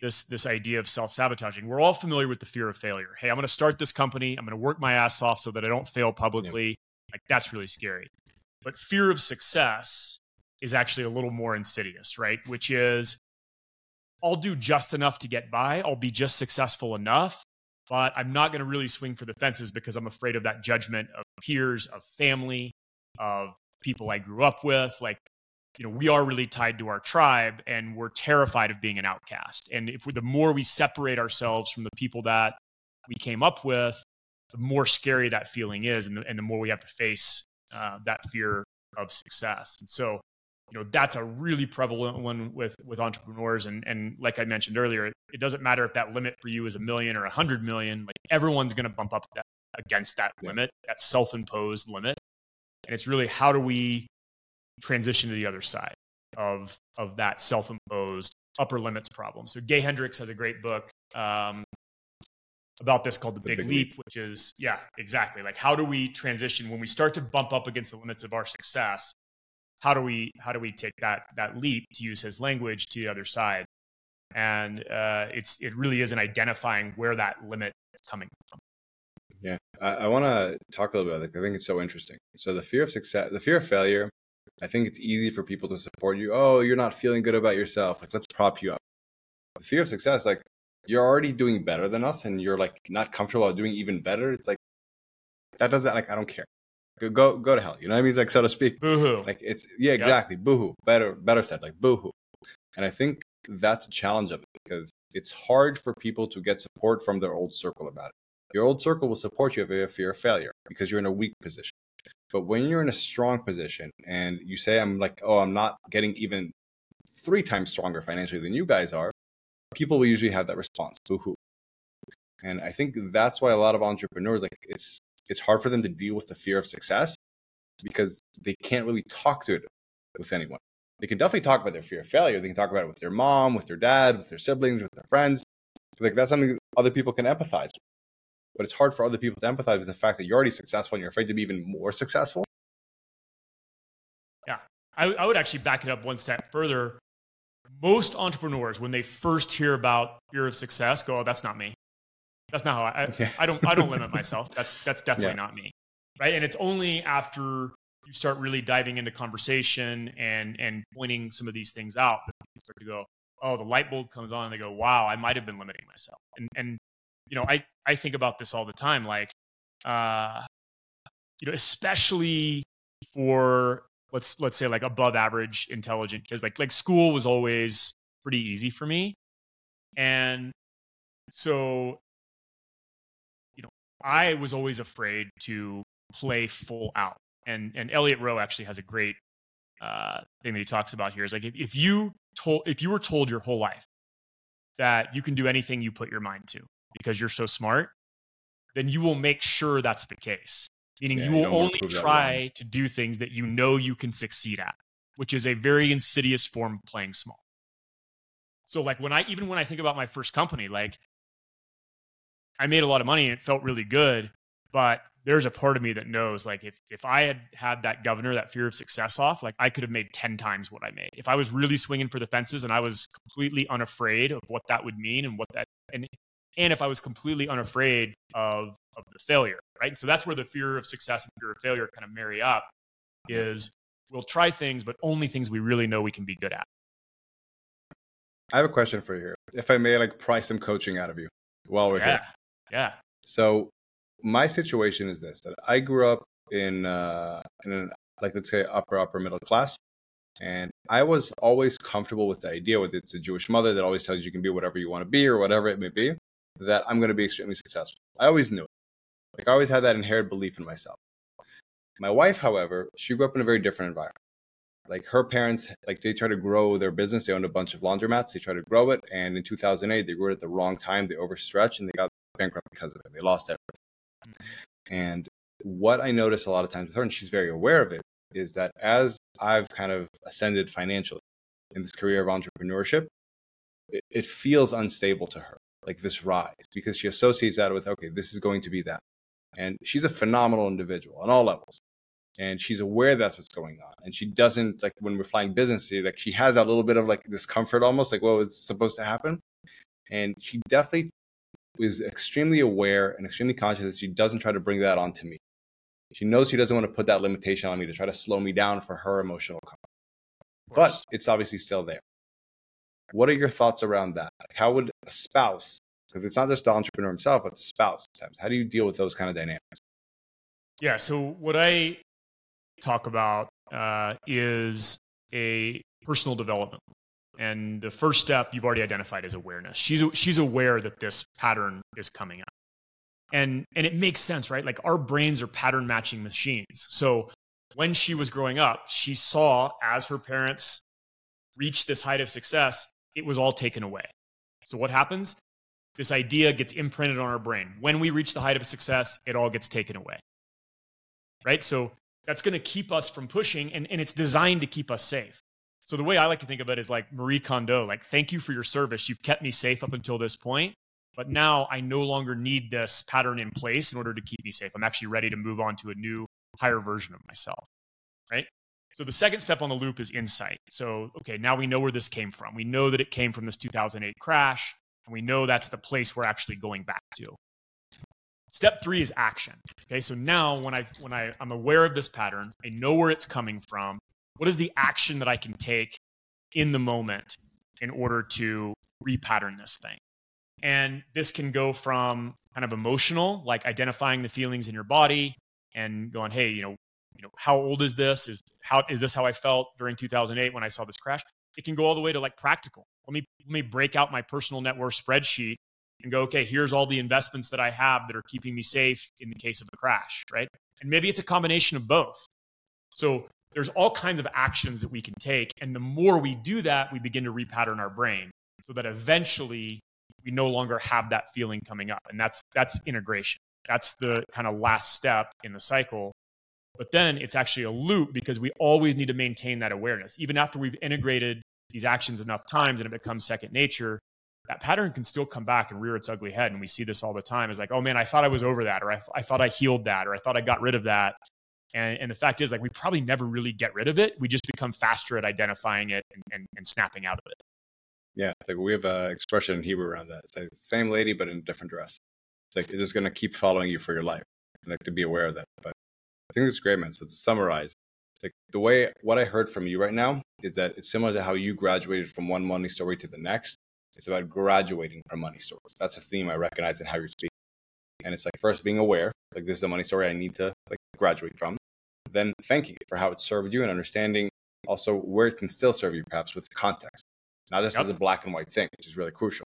this this idea of self-sabotaging. We're all familiar with the fear of failure. Hey, I'm going to start this company, I'm going to work my ass off so that I don't fail publicly. Yeah. Like that's really scary. But fear of success is actually a little more insidious, right? Which is I'll do just enough to get by. I'll be just successful enough, but I'm not going to really swing for the fences because I'm afraid of that judgment of peers, of family, of people I grew up with. Like, you know, we are really tied to our tribe and we're terrified of being an outcast. And if we, the more we separate ourselves from the people that we came up with, the more scary that feeling is and the, and the more we have to face uh, that fear of success. And so, you know, that's a really prevalent one with with entrepreneurs. And and like I mentioned earlier, it, doesn't matter if that limit for you is a million or a hundred million. Like everyone's going to bump up that, against that yeah. limit, that self-imposed limit. And it's really how do we transition to the other side of of that self-imposed upper limits problem. So Gay Hendricks has a great book um, about this called the, the big, big leap, leap, which is yeah, exactly like how do we transition when we start to bump up against the limits of our success? How do we how do we take that that leap to use his language to the other side? And uh, it's it really is in identifying where that limit is coming from. Yeah, I, I want to talk a little bit about. I think it's so interesting. So the fear of success, the fear of failure. I think it's easy for people to support you. Oh, you're not feeling good about yourself. Like let's prop you up. The fear of success, like you're already doing better than us and you're like not comfortable doing even better, it's like that doesn't like I don't care. Go go, go to hell. You know what I mean? It's like so to speak. Boohoo. Like it's yeah, exactly. Yep. Boohoo. Better better said, like boohoo. And I think that's a challenge of it because it's hard for people to get support from their old circle about it. Your old circle will support you if you have fear of failure because you're in a weak position. But when you're in a strong position and you say, I'm like, oh, I'm not getting even three times stronger financially than you guys are, people will usually have that response, boohoo. And I think that's why a lot of entrepreneurs like it's it's hard for them to deal with the fear of success because they can't really talk to it with anyone. They can definitely talk about their fear of failure. They can talk about it with their mom, with their dad, with their siblings, with their friends. Like that's something that other people can empathize with. But it's hard for other people to empathize with the fact that you're already successful and you're afraid to be even more successful. Yeah. I, I would actually back it up one step further most entrepreneurs, when they first hear about fear of success, go, "Oh, that's not me. That's not how I. I, I don't. I don't limit <laughs> myself. That's that's definitely yeah. not me." Right. And it's only after you start really diving into conversation and and pointing some of these things out that you start to go, "Oh, the light bulb comes on," and they go, "Wow, I might have been limiting myself." And and you know, I I think about this all the time, like, uh, you know, especially for let's let's say like above average intelligent because like like school was always pretty easy for me and so i was always afraid to play full out and and Elliot Roe actually has a great uh, thing that he talks about here is like if, if you told if you were told your whole life that you can do anything you put your mind to because you're so smart then you will make sure that's the case meaning yeah, you will only try to do things that you know you can succeed at, which is a very insidious form of playing small. So like when I even when I think about my first company, like I made a lot of money and it felt really good, but there's a part of me that knows like if if I had had that governor, that fear of success off, like I could have made 10 times what I made. If I was really swinging for the fences and I was completely unafraid of what that would mean and what that and and if I was completely unafraid of, of the failure, right? So that's where the fear of success and fear of failure kind of marry up is we'll try things, but only things we really know we can be good at. I have a question for you. If I may like pry some coaching out of you while we're yeah. here. Yeah. So my situation is this that I grew up in uh in an like let's say upper upper middle class and I was always comfortable with the idea whether it's a Jewish mother that always tells you you can be whatever you want to be or whatever it may be that I'm going to be extremely successful. I always knew it. Like I always had that inherent belief in myself. My wife, however, she grew up in a very different environment. Like her parents, like they tried to grow their business. They owned a bunch of laundromats. They tried to grow it, and in 2008, they grew it at the wrong time. They overstretched, and they got bankrupt because of it. They lost everything. Mm-hmm. And what I notice a lot of times with her, and she's very aware of it, is that as I've kind of ascended financially in this career of entrepreneurship, it, it feels unstable to her like this rise because she associates that with okay this is going to be that. And she's a phenomenal individual on all levels. And she's aware that's what's going on. And she doesn't like when we're flying business like she has that little bit of like discomfort almost like what was supposed to happen. And she definitely is extremely aware and extremely conscious that she doesn't try to bring that onto me she knows she doesn't want to put that limitation on me to try to slow me down for her emotional comfort but it's obviously still there what are your thoughts around that? How would a spouse, because it's not just the entrepreneur himself, but the spouse sometimes, how do you deal with those kind of dynamics? Yeah. So, what I talk about uh, is a personal development. And the first step you've already identified is awareness. She's, she's aware that this pattern is coming up. And, and it makes sense, right? Like our brains are pattern matching machines. So when she was growing up, she saw as her parents reached this height of success, it was all taken away. So what happens? This idea gets imprinted on our brain. When we reach the height of success, it all gets taken away. Right? So that's going to keep us from pushing, and, and it's designed to keep us safe. So the way I like to think of it is like Marie Kondo, like, thank you for your service. You've kept me safe up until this point, but now I no longer need this pattern in place in order to keep me safe. I'm actually ready to move on to a new, higher version of myself. Right? So the second step on the loop is insight. So, okay, now we know where this came from. We know that it came from this 2008 crash, and we know that's the place we're actually going back to. Step three is action. Okay, so now when I when I, I'm aware of this pattern, I know where it's coming from. What is the action that I can take in the moment in order to repattern this thing? And this can go from kind of emotional, like identifying the feelings in your body and going, hey, you know, you know, how old is this? Is how is this how I felt during 2008 when I saw this crash? It can go all the way to like practical. Let me let me break out my personal net worth spreadsheet and go, okay, here's all the investments that I have that are keeping me safe in the case of a crash, right? And maybe it's a combination of both. So there's all kinds of actions that we can take. And the more we do that, we begin to repattern our brain so that eventually we no longer have that feeling coming up. And that's that's integration. That's the kind of last step in the cycle. But then it's actually a loop because we always need to maintain that awareness. Even after we've integrated these actions enough times and it becomes second nature, that pattern can still come back and rear its ugly head. And we see this all the time. Is like, oh man, I thought I was over that, or I, I thought I healed that, or I thought I got rid of that. And, and the fact is, like, we probably never really get rid of it. We just become faster at identifying it and, and, and snapping out of it. Yeah, like we have an expression in Hebrew around that. It's like same lady, but in a different dress. It's like it's going to keep following you for your life. like to be aware of that. But I think it's great, man. So to summarize, like the way what I heard from you right now is that it's similar to how you graduated from one money story to the next. It's about graduating from money stories. That's a theme I recognize in how you're speaking. And it's like first being aware, like this is a money story I need to like graduate from. Then thanking it for how it served you and understanding also where it can still serve you, perhaps with context, not just yep. as a black and white thing, which is really crucial.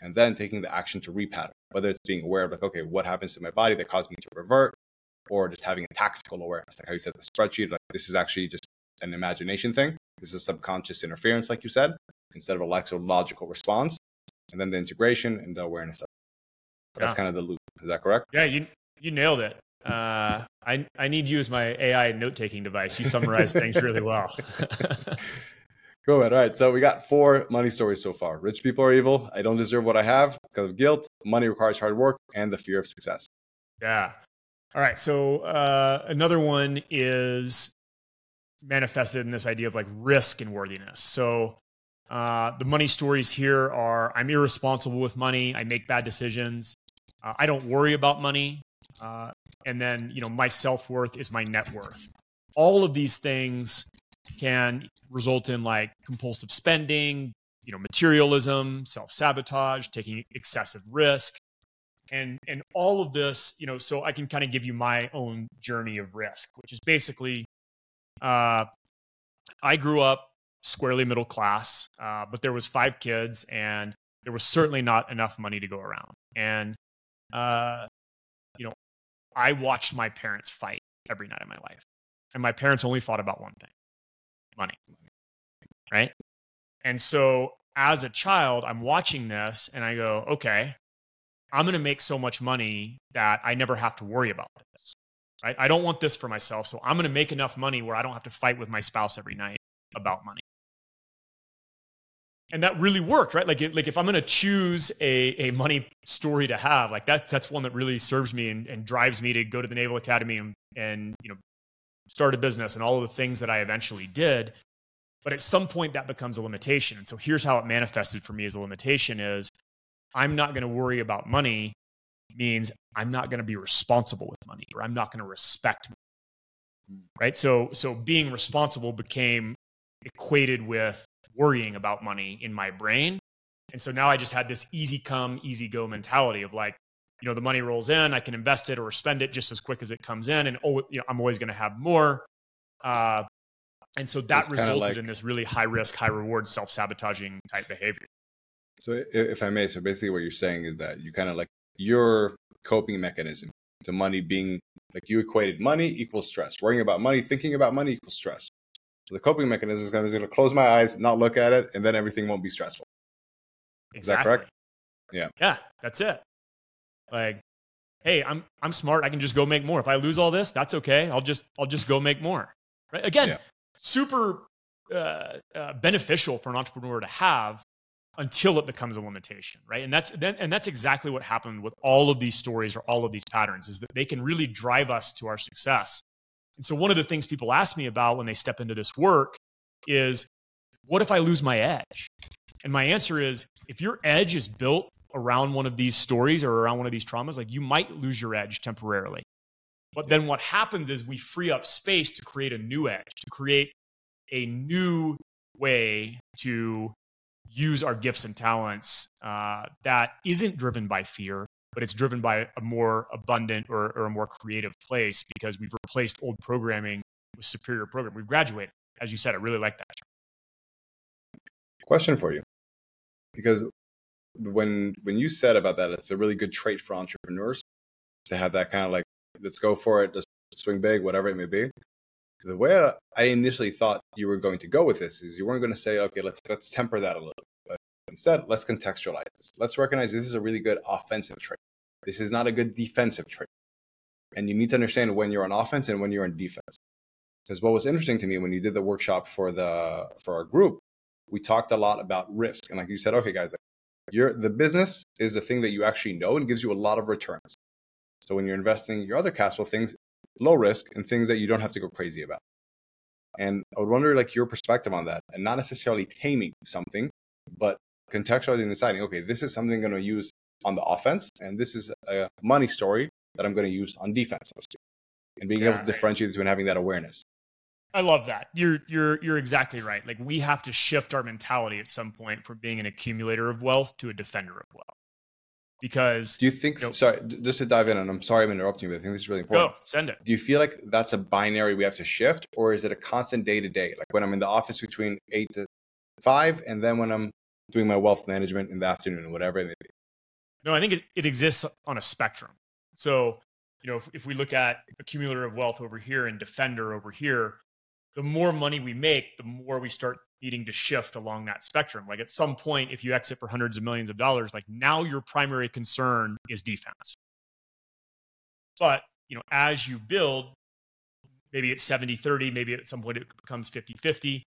And then taking the action to repattern, whether it's being aware of like, okay, what happens to my body that caused me to revert, or just having a tactical awareness, like how you said the spreadsheet, like this is actually just an imagination thing. This is subconscious interference, like you said instead of a logical response, and then the integration and the awareness. That's yeah. kind of the loop. Is that correct? Yeah, you you nailed it. Uh, I I need you as my AI note taking device. You summarize things really well. <laughs> Go ahead. All right. So we got four money stories so far. Rich people are evil. I don't deserve what I have because of guilt. Money requires hard work and the fear of success. Yeah. All right. So uh, another one is manifested in this idea of like risk and worthiness. So uh, the money stories here are I'm irresponsible with money. I make bad decisions. Uh, I don't worry about money. Uh, and then, you know, my self worth is my net worth. All of these things can result in like compulsive spending, you know, materialism, self sabotage, taking excessive risk. And, and all of this, you know, so I can kind of give you my own journey of risk, which is basically, uh, I grew up squarely middle class, uh, but there was five kids, and there was certainly not enough money to go around. And uh, I watched my parents fight every night of my life, and my parents only fought about one thing: money. Right. And so, as a child, I'm watching this, and I go, okay. I'm going to make so much money that I never have to worry about this. Right? I don't want this for myself. So I'm going to make enough money where I don't have to fight with my spouse every night about money and that really worked, right? Like, like if I'm going to choose a, a money story to have, like that's that's one that really serves me and, and drives me to go to the Naval Academy and, and you know start a business and all of the things that I eventually did. But at some point, that becomes a limitation. And so here's how it manifested for me as a limitation: is I'm not going to worry about money means I'm not going to be responsible with money, or I'm not going to respect money. Right. So so being responsible became equated with worrying about money in my brain. And so now I just had this easy come, easy go mentality of like, you know, the money rolls in, I can invest it or spend it just as quick as it comes in. And oh, you know, I'm always going to have more. Uh, and so that it's resulted like, in this really high risk, high reward, self sabotaging type behavior. So, if I may, so basically what you're saying is that you kind of like your coping mechanism to money being Like you equated money equals stress. Worrying about money, thinking about money equals stress. So the coping mechanism is going to close my eyes, not look at it, and then everything won't be stressful. Exactly. Is that correct? Yeah. Yeah, that's it. Like, hey, I'm I'm smart. I can just go make more. If I lose all this, that's okay. I'll just I'll just go make more. Right? Again, yeah. super uh, uh, beneficial for an entrepreneur to have until it becomes a limitation, right? And that's then and that's exactly what happened with all of these stories or all of these patterns is that they can really drive us to our success. And so one of the things people ask me about when they step into this work is what if I lose my edge? And my answer is if your edge is built around one of these stories or around one of these traumas, like you might lose your edge temporarily. But then what happens is we free up space to create a new edge, to create a new way to use our gifts and talents uh, that isn't driven by fear, but it's driven by a more abundant or, or, a more creative place because we've replaced old programming with superior program. We've graduated. As you said, I really like that. Question for you. Because when when you said about that, it's a really good trait for entrepreneurs to have that kind of like, let's go for it, just swing big, whatever it may be. The way I initially thought you were going to go with this is you weren't going to say, okay, let's let's temper that a little. Instead, let's contextualize this. Let's recognize this is a really good offensive trait. This is not a good defensive trait. And you need to understand when you're on offense and when you're on defense. Because what was interesting to me when you did the workshop for the for our group, we talked a lot about risk. And like you said, okay, guys, the business is the thing that you actually know and gives you a lot of returns. So when you're investing your other cash flow things, low risk and things that you don't have to go crazy about. And I would wonder like your perspective on that and not necessarily taming something, but contextualizing and deciding, okay, this is something I'm going to use on the offense, and this is a money story that I'm going to use on defense, and being yeah, able to differentiate between having that awareness. I love that. You're you're you're exactly right. Like we have to shift our mentality at some point from being an accumulator of wealth to a defender of wealth. Because do you think you know, sorry just to dive in and i'm sorry i'm interrupting you but i think this is really important. go send it. Do you feel like that's a binary we have to shift or is it a constant day to day like when i'm in the office between eight to five and then when i'm doing my wealth management in the afternoon whatever it may be no i think it, it exists on a spectrum so you know if, if we look at accumulator of wealth over here and defender over here the more money we make the more we start needing to shift along that spectrum. Like at some point, if you exit for hundreds of millions of dollars, like now your primary concern is defense. But, you know, as you build, maybe it's 70 30, maybe at some point it becomes 50 50,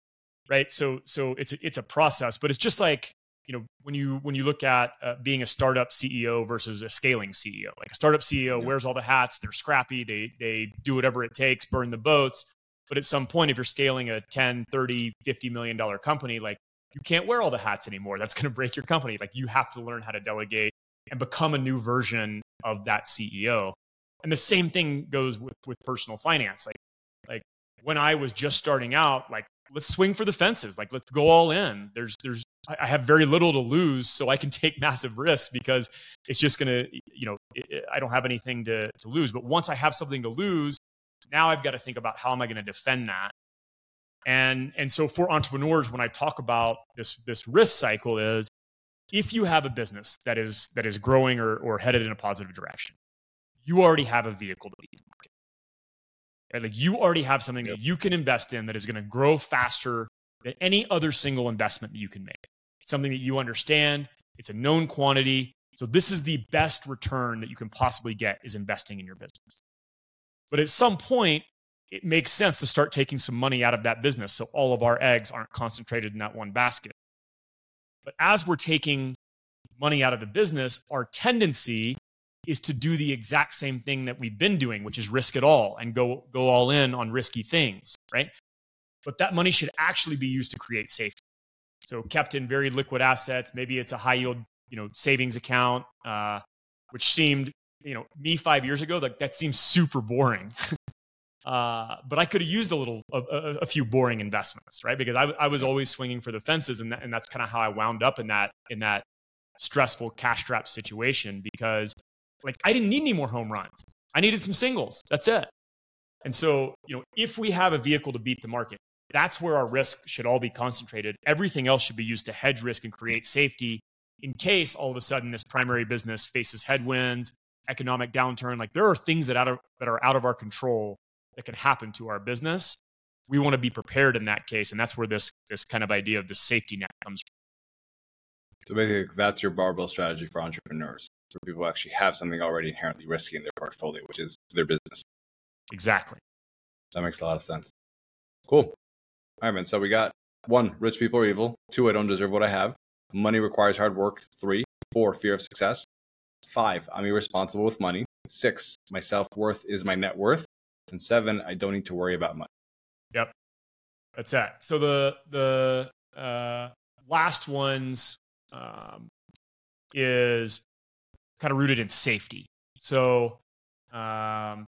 right? So, so it's, a, it's a process, but it's just like, you know, when you, when you look at uh, being a startup CEO versus a scaling CEO, like a startup CEO yeah. wears all the hats, they're scrappy, they, they do whatever it takes, burn the boats but at some point, if you're scaling a 10, 30, 50 million dollar company, like you can't wear all the hats anymore. That's going to break your company. Like you have to learn how to delegate and become a new version of that CEO. And the same thing goes with, with personal finance. Like, like when I was just starting out, like let's swing for the fences. Like let's go all in. There's, there's, I have very little to lose, so I can <laughs> take massive risks because it's just to, you know, I don't have anything to, to lose. But once I have something to lose, now I've got to think about how am I going to defend that. And and so for entrepreneurs, when I talk about this this risk cycle, is if you have a business that is that is growing or, or headed in a positive direction, you already have a vehicle to market. Right? Like you already have something yep. that you can invest in that is going to grow faster than any other single investment that you can make. It's something that you understand. It's a known quantity. So this is the best return that you can possibly get is investing in your business. But at some point, it makes sense to start taking some money out of that business so all of our eggs aren't concentrated in that one basket. But as we're taking money out of the business, our tendency is to do the exact same thing that we've been doing, which is risk it all and go, go all in on risky things, right? But that money should actually be used to create safety. So kept in very liquid assets. Maybe it's a high yield, you know, savings account, uh, which seemed you know, me five years ago, like that seems super boring. <laughs> uh, but I could have used a little, a, a, few boring investments, right? Because I, I was always swinging for the fences, and that, and that's kind of how I wound up in that in that stressful cash trap situation. Because like I didn't need any more home runs, I needed some singles. That's it. And so, you know, if we have a vehicle to beat the market, that's where our risk should all be concentrated. Everything else should be used to hedge risk and create safety in case all of a sudden this primary business faces headwinds economic downturn. Like there are things that out of that are out of our control that can happen to our business. We want to be prepared in that case, and that's where this this kind of idea of the safety net comes from. So basically, that's your barbell strategy for entrepreneurs. People actually have something already inherently risky in their portfolio, which is their business. Exactly. That makes a lot of sense. Cool. All right, man. So we got one, rich people are evil. Two, I don't deserve what I have. Money requires hard work. Three, four, fear of success. Five, I'm irresponsible with money. Six, my self worth is my net worth. And seven, I don't need to worry about money. Yep. That's it. So the the uh, last ones um, is kind of rooted in safety. So, um,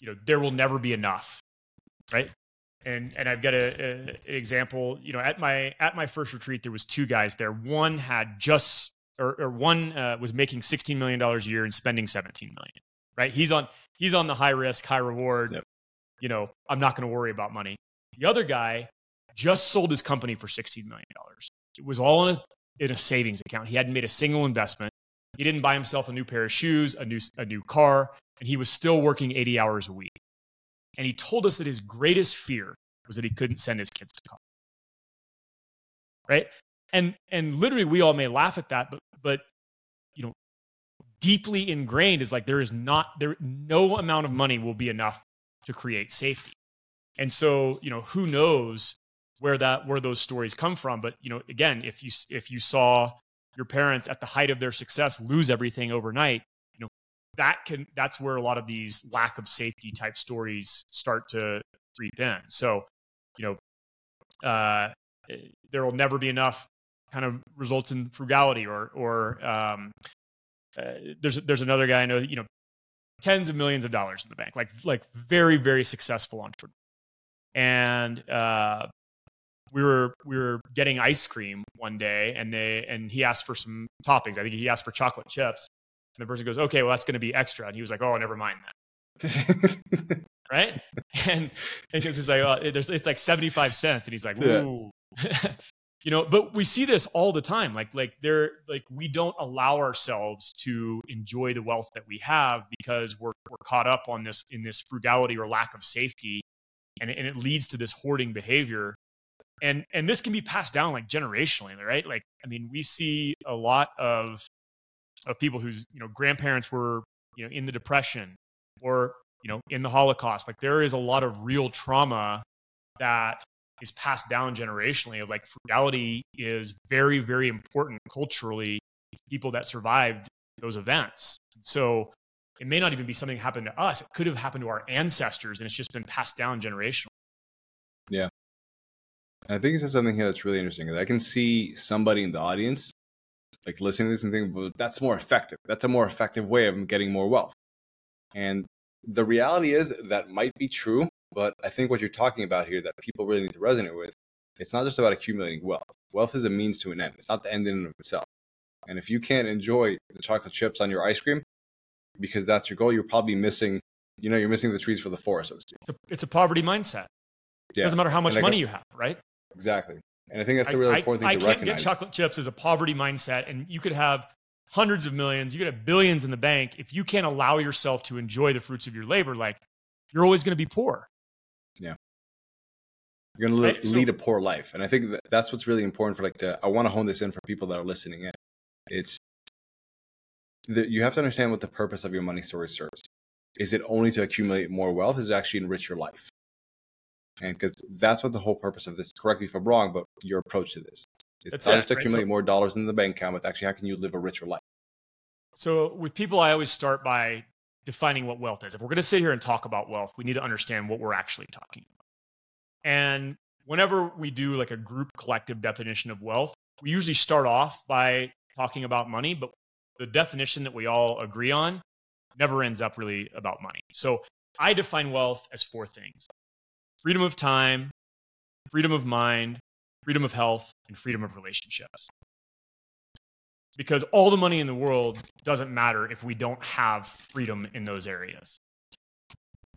you know, there will never be enough, right? And and I've got a, a, an example. You know, at my at my first retreat, there was two guys there. One had just or, or one uh, was making sixteen million dollars a year and spending seventeen million. Right? He's on he's on the high risk, high reward. Yep. You know, I'm not going to worry about money. The other guy just sold his company for sixteen million dollars. It was all in a in a savings account. He hadn't made a single investment. He didn't buy himself a new pair of shoes, a new a new car, and he was still working 80 hours a week. And he told us that his greatest fear was that he couldn't send his kids to college. Right? And and literally we all may laugh at that, but but you know, deeply ingrained is like there is not there no amount of money will be enough to create safety. And so, you know, who knows where that where those stories come from but you know again if you if you saw your parents at the height of their success lose everything overnight you know that can that's where a lot of these lack of safety type stories start to creep in. So you know uh, there will never be enough kind of results in frugality or or um, uh, there's there's another guy I know you know tens of millions of dollars in the bank like like very very successful entrepreneur. And uh, we were we were getting ice cream one day and they and he asked for some toppings. I think he asked for chocolate chips. And the person goes, "Okay, well that's going to be extra." And he was like, "Oh, never mind that." <laughs> right? And because he's like, oh, it's like seventy five cents, and he's like, "Ooh." Yeah. <laughs> you know, but we see this all the time. Like like there like we don't allow ourselves to enjoy the wealth that we have because we're we're caught up on this in this frugality or lack of safety, and and it leads to this hoarding behavior and and this can be passed down like generationally right? Like i mean we see a lot of of people whose you know grandparents were you know in the depression or you know in the holocaust. Like there is a lot of real trauma that is passed down generationally of like frugality is very very important culturally to people that survived those events. So it may not even be something that happened to us. It could have happened to our ancestors and it's just been passed down generationally. Yeah and I think you said something here that's really interesting. I can see somebody in the audience like listening to this and thinking, well, that's more effective. That's a more effective way of getting more wealth. And the reality is that might be true, but I think what you're talking about here that people really need to resonate with, it's not just about accumulating wealth. Wealth is a means to an end. It's not the end in and of itself. And if you can't enjoy the chocolate chips on your ice cream because that's your goal, you're probably missing, you know, you're missing the trees for the forest, so to speak. It's a, it's a poverty mindset. Yeah. It doesn't matter how much money you have, right? Exactly. And I think that's a really I, important thing I, to I recognize. I can't get chocolate chips as a poverty mindset, and you could have hundreds of millions, you could have billions in the bank. If you can't allow yourself to enjoy the fruits of your labor, like you're always going to be poor. Yeah. You're going right? to lead so, a poor life. And I think that that's what's really important for like to, I want to hone this in for people that are listening in. It's that you have to understand what the purpose of your money story serves. Is it only to accumulate more wealth? Is it actually enrich your life? And because that's what the whole purpose of this. Correct me if I'm wrong, but your approach to this is that's not it, just to right? accumulate so, more dollars in the bank account, but actually how can you live a richer life? So with people, I always start by defining what wealth is. If we're going to sit here and talk about wealth, we need to understand what we're actually talking about. And whenever we do like a group collective definition of wealth, we usually start off by talking about money, but the definition that we all agree on never ends up really about money. So I define wealth as four things freedom of time, freedom of mind, freedom of health, and freedom of relationships. Because all the money in the world doesn't matter if we don't have freedom in those areas.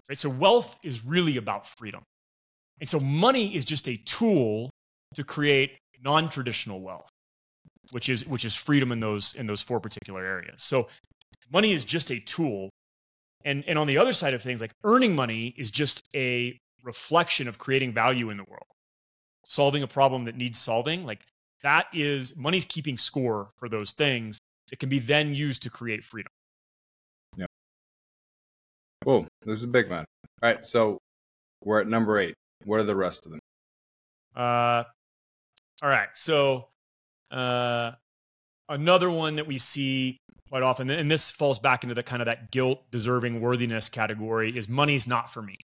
Right? So wealth is really about freedom. And so money is just a tool to create non-traditional wealth, which is which is freedom in those in those four particular areas. So money is just a tool. And, and on the other side of things, like earning money is just a reflection of creating value in the world, solving a problem that needs solving. Like that is money's keeping score for those things. It can be then used to create freedom. Yeah. Cool. This is a big one. All right. So we're at number eight. What are the rest of them? Uh, all right. So uh, another one that we see quite often, and this falls back into the kind of that guilt deserving worthiness category, is money's not for me.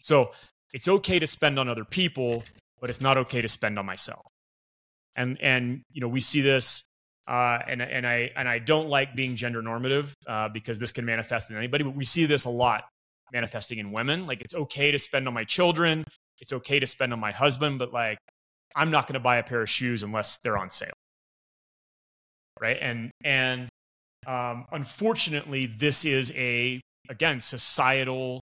So it's okay to spend on other people, but it's not okay to spend on myself. And and you know we see this, uh, and and I and I don't like being gender normative uh, because this can manifest in anybody, but we see this a lot manifesting in women. Like it's okay to spend on my children, it's okay to spend on my husband, but like I'm not going to buy a pair of shoes unless they're on sale, right? And and um, unfortunately, this is a again societal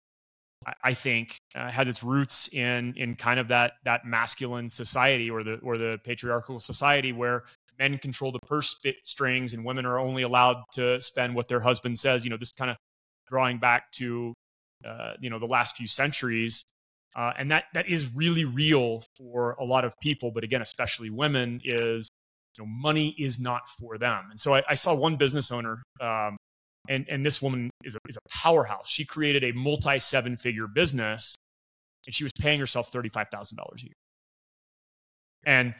I think uh, has its roots in in kind of that that masculine society or the or the patriarchal society where men control the purse strings and women are only allowed to spend what their husband says. You know, this kind of drawing back to uh, you know the last few centuries, uh, and that that is really real for a lot of people. But again, especially women, is you know money is not for them. And so I, I saw one business owner um, and and this woman is a, is a powerhouse. She created a multi seven figure business, and she was paying herself thirty five thousand dollars a year. And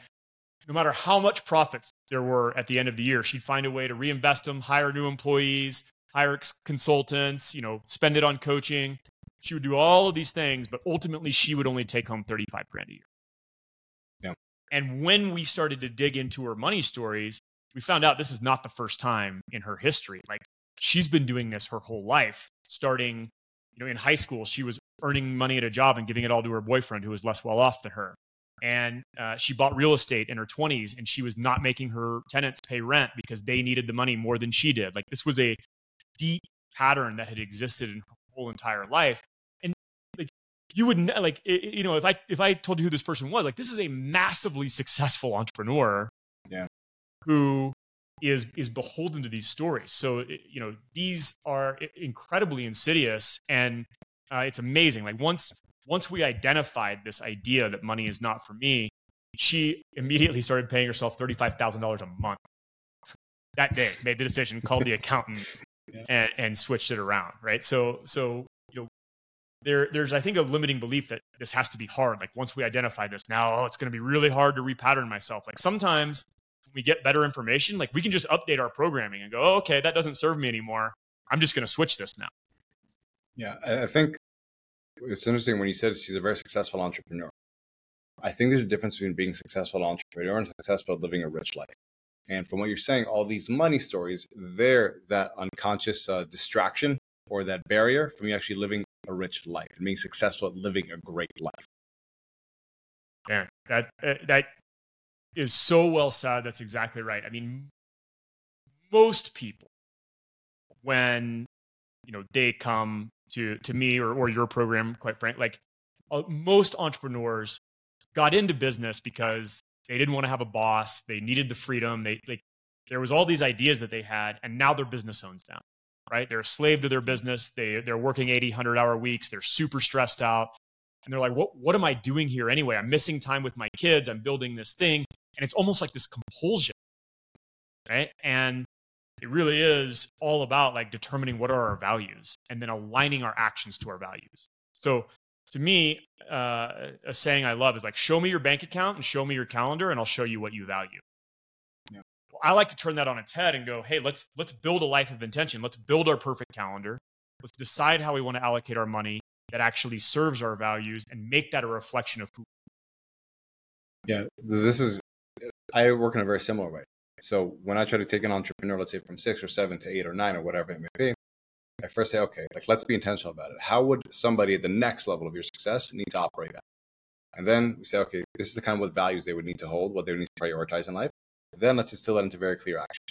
no matter how much profits there were at the end of the year, she'd find a way to reinvest them, hire new employees, hire consultants, you know, spend it on coaching. She would do all of these things, but ultimately she would only take home 35 grand a year. Yeah. And when we started to dig into her money stories, we found out this is not the first time in her history. Like she's been doing this her whole life starting you know in high school she was earning money at a job and giving it all to her boyfriend who was less well off than her. And uh, she bought real estate in her 20s and she was not making her tenants pay rent because they needed the money more than she did. Like this was a deep pattern that had existed in her whole entire life. And like you wouldn't like you know if i if i told you who this person was like this is a massively successful entrepreneur yeah. who is is beholden to these stories. So you know these are incredibly insidious, and uh, it's amazing. Like once once we identified this idea that money is not for me, she immediately started paying herself thirty five thousand dollars a month. That day, made the decision, called the accountant, <laughs> yeah. and, and switched it around. Right. So so you know there there's I think a limiting belief that this has to be hard. Like once we identify this, now oh, it's going to be really hard to repattern myself. Like sometimes we get better information, like we can just update our programming and go, oh, okay, that doesn't serve me anymore. I'm just going to switch this now. Yeah, I think it's interesting when you said she's a very successful entrepreneur. I think there's a difference between being a successful entrepreneur and successful living a rich life. And from what you're saying, all these money stories, they're that unconscious uh, distraction or that barrier from you actually living a rich life and being successful at living a great life. Yeah, that uh, that is so well said. That's exactly right. I mean, most people, when you know they come to to me or or your program, quite frank, like uh, most entrepreneurs got into business because they didn't want to have a boss. They needed the freedom. They like there was all these ideas that they had, and now their business owns them. Right? They're a slave to their business. They they're working 80, 100 hour weeks. They're super stressed out. And they're like, what, what am I doing here anyway? I'm missing time with my kids. I'm building this thing. And it's almost like this compulsion, right? And it really is all about like determining what are our values and then aligning our actions to our values. So to me, uh, a saying I love is like, show me your bank account and show me your calendar, and I'll show you what you value. Yeah. Well, I like to turn that on its head and go, hey, let's let's build a life of intention. Let's build our perfect calendar. Let's decide how we want to allocate our money that actually serves our values and make that a reflection of who. Yeah, this is I work in a very similar way. So when I try to take an entrepreneur, let's say from six or seven to eight or nine or whatever it may be, I first say, okay, like let's be intentional about it. How would somebody at the next level of your success need to operate at? And then we say, okay, this is the kind of what values they would need to hold, what they would need to prioritize in life. Then let's distill that into very clear action.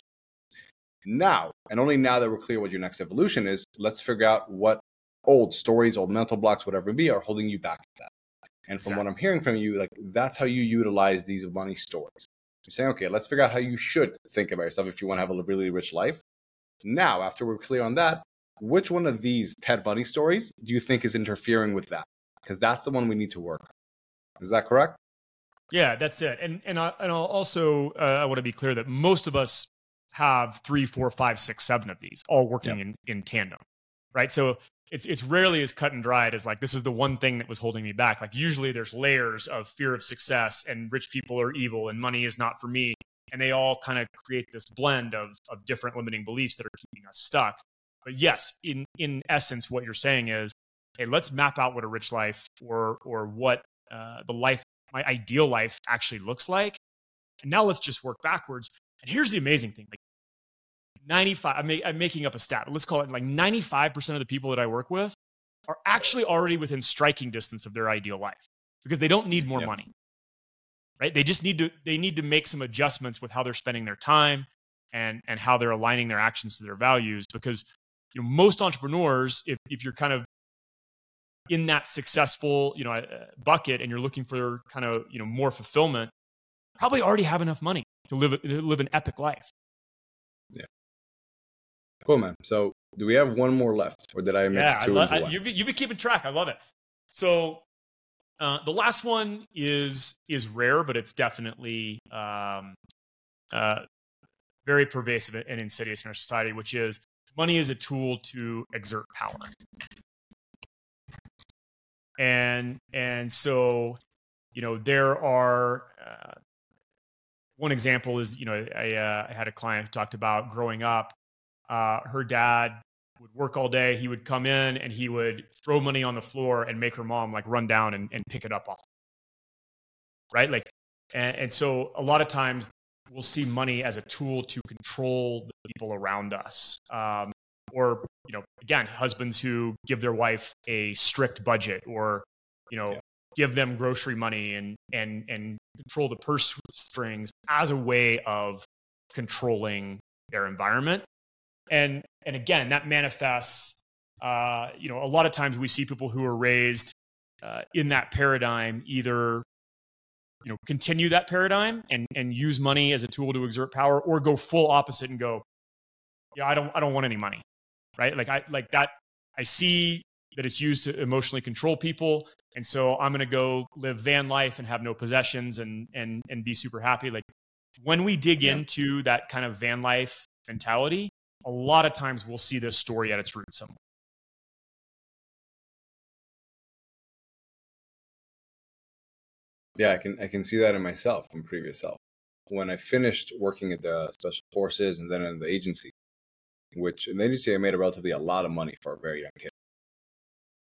Now, and only now that we're clear what your next evolution is, let's figure out what old stories, old mental blocks, whatever it be, are holding you back from that. And from exactly. what I'm hearing from you, like that's how you utilize these money stories. You're saying, okay, let's figure out how you should think about yourself if you want to have a really rich life. Now, after we're clear on that, which one of these ten money stories do you think is interfering with that? Because that's the one we need to work on. Is that correct? Yeah, that's it. And and I, and I'll also uh, I want to be clear that most of us have three, four, five, six, seven of these all working yep. in in tandem, right? So it's it's rarely as cut and dried as like this is the one thing that was holding me back. Like usually there's layers of fear of success and rich people are evil and money is not for me, and they all kind of create this blend of of different limiting beliefs that are keeping us stuck. But yes, in in essence, what you're saying is, hey, let's map out what a rich life or or what uh, the life my ideal life actually looks like. And now let's just work backwards. And here's the amazing thing like 95, I'm, I'm making up a stat, let's call it like 95% of the people that I work with are actually already within striking distance of their ideal life because they don't need more yep. money right? They just need to they need to make some adjustments with how they're spending their time and and how they're aligning their actions to their values because you know most entrepreneurs if, if you're kind of in that successful you know uh, bucket and you're looking for kind of you know more fulfillment probably already have enough money to live to live an epic life. Yeah cool man. So do we have one more left or did i miss yeah, two I lo- you've, you've been keeping track. I love it. So uh, the last one is is rare but it's definitely um, uh, very pervasive and insidious in our society which is money is a tool to exert power. And and so you know there are uh, one example is you know I, uh, I, had a client who talked about growing up uh, her dad would work all day. He would come in and he would throw money on the floor and make her mom like run down and, and pick it up off right? Like and, and so a lot of times we'll see money as a tool to control the people around us. Um, or you know again husbands who give their wife a strict budget or you know yeah. give them grocery money and and and control the purse strings as a way of controlling their environment and and again that manifests uh, you know a lot of times we see people who are raised uh, in that paradigm either you know continue that paradigm and and use money as a tool to exert power or go full opposite and go yeah i don't i don't want any money right? Like I like that. I see that it's used to emotionally control people, and so I'm going to go live van life and have no possessions and and and be super happy. Like when we dig yeah. into that kind of van life mentality, a lot of times we'll see this story at its root somewhere. Yeah, I can I can see that in myself from previous self. When I finished working at the special forces and then in the agency, which in the agency I made a relatively a lot of money for a very young kid.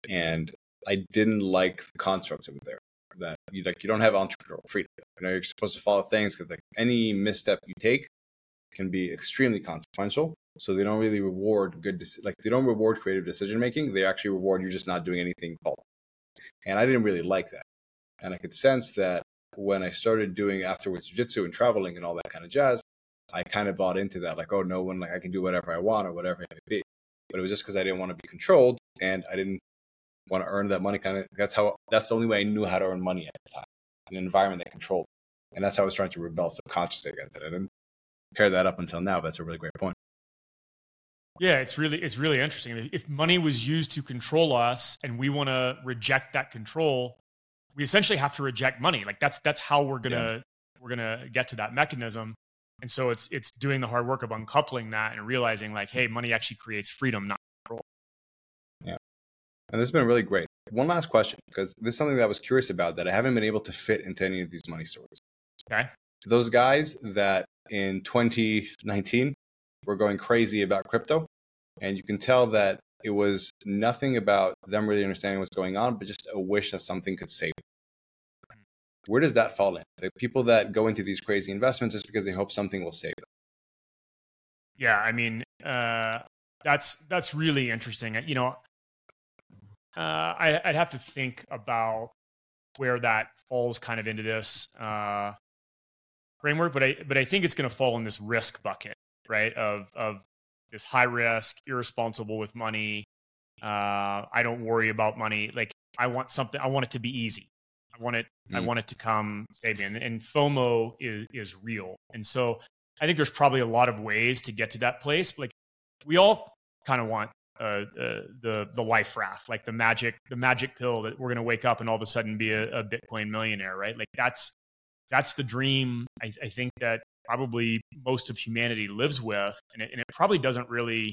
And I didn't like the constructs it there. That you like you don't have entrepreneurial freedom. You know, you're supposed to follow things because like any misstep you take can be extremely consequential. So they don't really reward good like they don't reward creative decision making. They actually reward you just not doing anything fault. And I didn't really like that. And I could sense that when I started doing afterwards jiu-jitsu and traveling and all that kind of jazz, I kind of bought into that, like, oh, no one, like, I can do whatever I want or whatever it may be. But it was just because I didn't want to be controlled and I didn't want to earn that money. Kind of, that's how, that's the only way I knew how to earn money at the time, an environment that controlled. And that's how I was trying to rebel subconsciously against it. I didn't pair that up until now. But that's a really great point. Yeah, it's really it's really interesting. If money was used to control us and we want to reject that control, we essentially have to reject money. Like that's that's how we're gonna yeah. we're gonna get to that mechanism. And so it's it's doing the hard work of uncoupling that and realizing like, hey, money actually creates freedom, not control. Yeah. And this has been really great. One last question, because this is something that I was curious about that I haven't been able to fit into any of these money stories. Okay. Those guys that in 2019 were going crazy about crypto, and you can tell that it was nothing about them really understanding what's going on, but just a wish that something could save them where does that fall in? The people that go into these crazy investments just because they hope something will save them. Yeah, I mean, uh, that's that's really interesting. You know, uh, I, would have to think about where that falls kind of into this uh, framework, but I but I think it's going to fall in this risk bucket, right? Of of this high risk, irresponsible with money. Uh, I don't worry about money. Like I want something. I want it to be easy. I want it. Mm. I want it to come save me. And, and FOMO is is real. And so I think there's probably a lot of ways to get to that place. Like we all kind of want uh, uh, the the life raft, like the magic the magic pill that we're going to wake up and all of a sudden be a, a, Bitcoin millionaire, right? Like that's that's the dream. I, I, think that probably most of humanity lives with, and it, and it probably doesn't really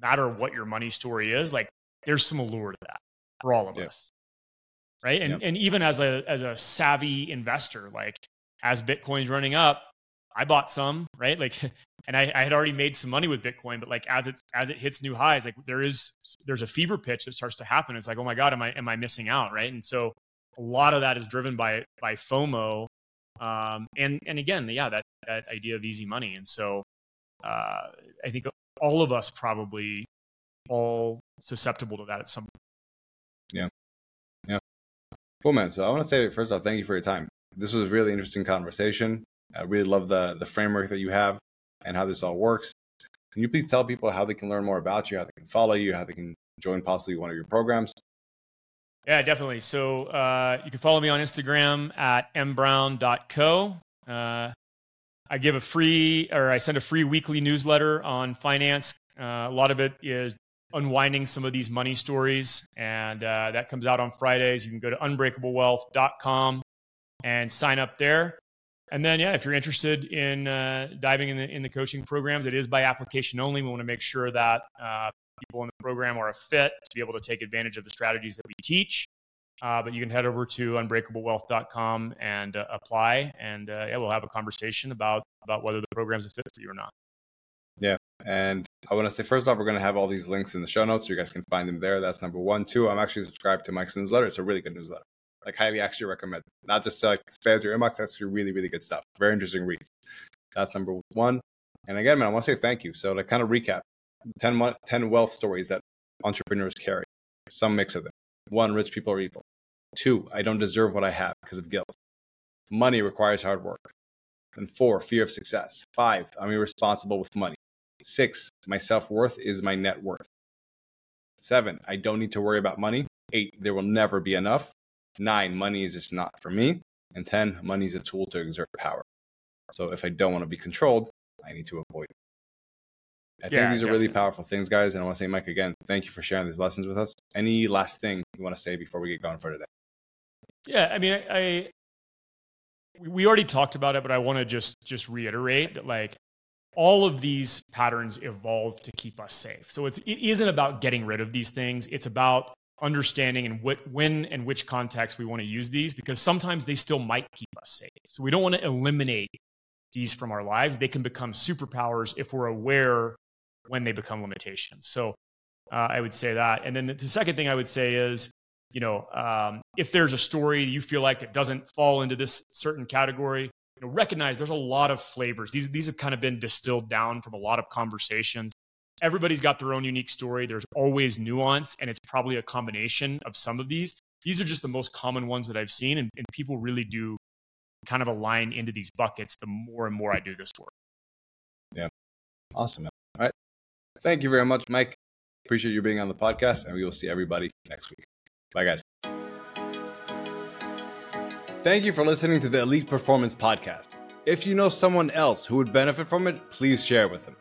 matter what your money story is. Like there's some allure to that for all of us, right? And and even as a as a savvy investor, like as Bitcoin's running up, I bought some, right? Like, <laughs> and I, I, had already made some money with Bitcoin, but like as it's as it hits new highs, like there is there's a fever pitch that starts to happen. It's like, oh my god, am I am I missing out, right? And so a lot of that is driven by by FOMO, um, and and again, yeah, that that idea of easy money. And so uh, I think all of us probably all susceptible to that at some point. Yeah, yeah, cool, man. So I want to say first off, thank you for your time. This was a really interesting conversation. I really love the the framework that you have and how this all works. Can you please tell people how they can learn more about you, how they can follow you, how they can join possibly one of your programs? Yeah, definitely. So uh, you can follow me on Instagram at mbrown.co. Uh, I give a free, or I send a free weekly newsletter on finance. Uh, a lot of it is unwinding some of these money stories, and uh, that comes out on Fridays. You can go to unbreakablewealth.com and sign up there. And then, yeah, if you're interested in uh, diving in the, in the coaching programs, it is by application only. We want to make sure that uh, people in the program are a fit to be able to take advantage of the strategies that we teach. Uh, but you can head over to unbreakablewealth.com and uh, apply, and uh, yeah, we'll have a conversation about about whether the program's a fit for you or not. Yeah, and I want to say first off, we're going to have all these links in the show notes, so you guys can find them there. That's number one. Two, I'm actually subscribed to Mike's newsletter. It's a really good newsletter like highly actually recommend. Not just to like spam your inbox. That's really, really good stuff. Very interesting reads. That's number one. And again, man, I want to say thank you. So to kind of recap, 10, 10 wealth stories that entrepreneurs carry. Some mix of them. One, rich people are evil. Two, I don't deserve what I have because of guilt. Money requires hard work. And four, fear of success. Five, I'm irresponsible with money. Six, my self worth is my net worth. Seven, I don't need to worry about money. Eight, there will never be enough. Nine, money is just not for me. And 10, money is a tool to exert power. So if I don't want to be controlled, I need to avoid it. I yeah, think these are definitely. really powerful things, guys. And I want to say, Mike, again, thank you for sharing these lessons with us. Any last thing you want to say before we get going for today? Yeah, I mean, I, I we already talked about it, but I want to just just reiterate that like all of these patterns evolve to keep us safe. So it's it isn't about getting rid of these things. It's about understanding and what, when and which context we want to use these because sometimes they still might keep us safe. So we don't want to eliminate these from our lives. They can become superpowers if we're aware when they become limitations. So uh, I would say that. And then the second thing I would say is, you know, um, if there's a story you feel like that doesn't fall into this certain category, you know, recognize there's a lot of flavors. These these have kind of been distilled down from a lot of conversations everybody's got their own unique story. There's always nuance, and it's probably a combination of some of these. These are just the most common ones that I've seen, and, and people really do kind of align into these buckets the more and more I do this work. Yeah. Awesome. All right. Thank you very much, Mike. Appreciate you being on the podcast, and we will see everybody next week. Bye, guys. Thank you for listening to the Elite Performance Podcast. If you know someone else who would benefit from it, please share with them.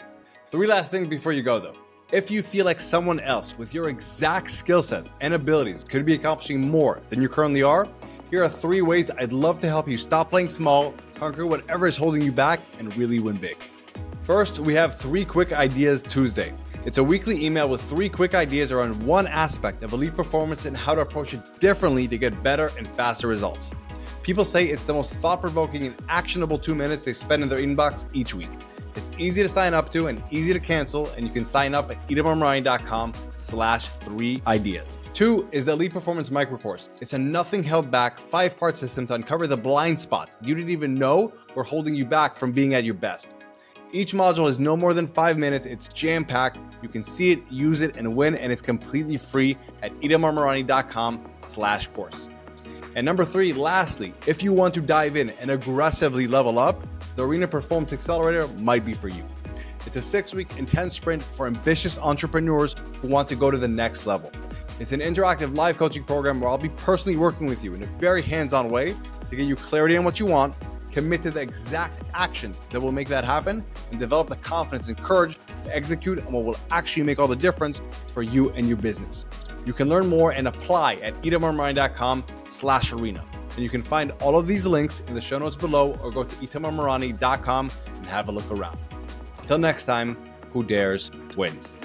Three last things before you go though. If you feel like someone else with your exact skill sets and abilities could be accomplishing more than you currently are, here are three ways I'd love to help you stop playing small, conquer whatever is holding you back, and really win big. First, we have Three Quick Ideas Tuesday. It's a weekly email with three quick ideas around one aspect of elite performance and how to approach it differently to get better and faster results. People say it's the most thought provoking and actionable two minutes they spend in their inbox each week. It's easy to sign up to and easy to cancel, and you can sign up at itamarmarani.com slash three ideas. Two is the Elite Performance Micro Course. It's a nothing held back five part system to uncover the blind spots you didn't even know were holding you back from being at your best. Each module is no more than five minutes. It's jam packed. You can see it, use it, and win, and it's completely free at slash course. And number three, lastly, if you want to dive in and aggressively level up, the Arena Performance Accelerator might be for you. It's a six week intense sprint for ambitious entrepreneurs who want to go to the next level. It's an interactive live coaching program where I'll be personally working with you in a very hands on way to get you clarity on what you want, commit to the exact actions that will make that happen, and develop the confidence and courage to execute on what will actually make all the difference for you and your business. You can learn more and apply at itamarmarani.com slash arena. And you can find all of these links in the show notes below or go to itamarmarani.com and have a look around. Until next time, who dares wins.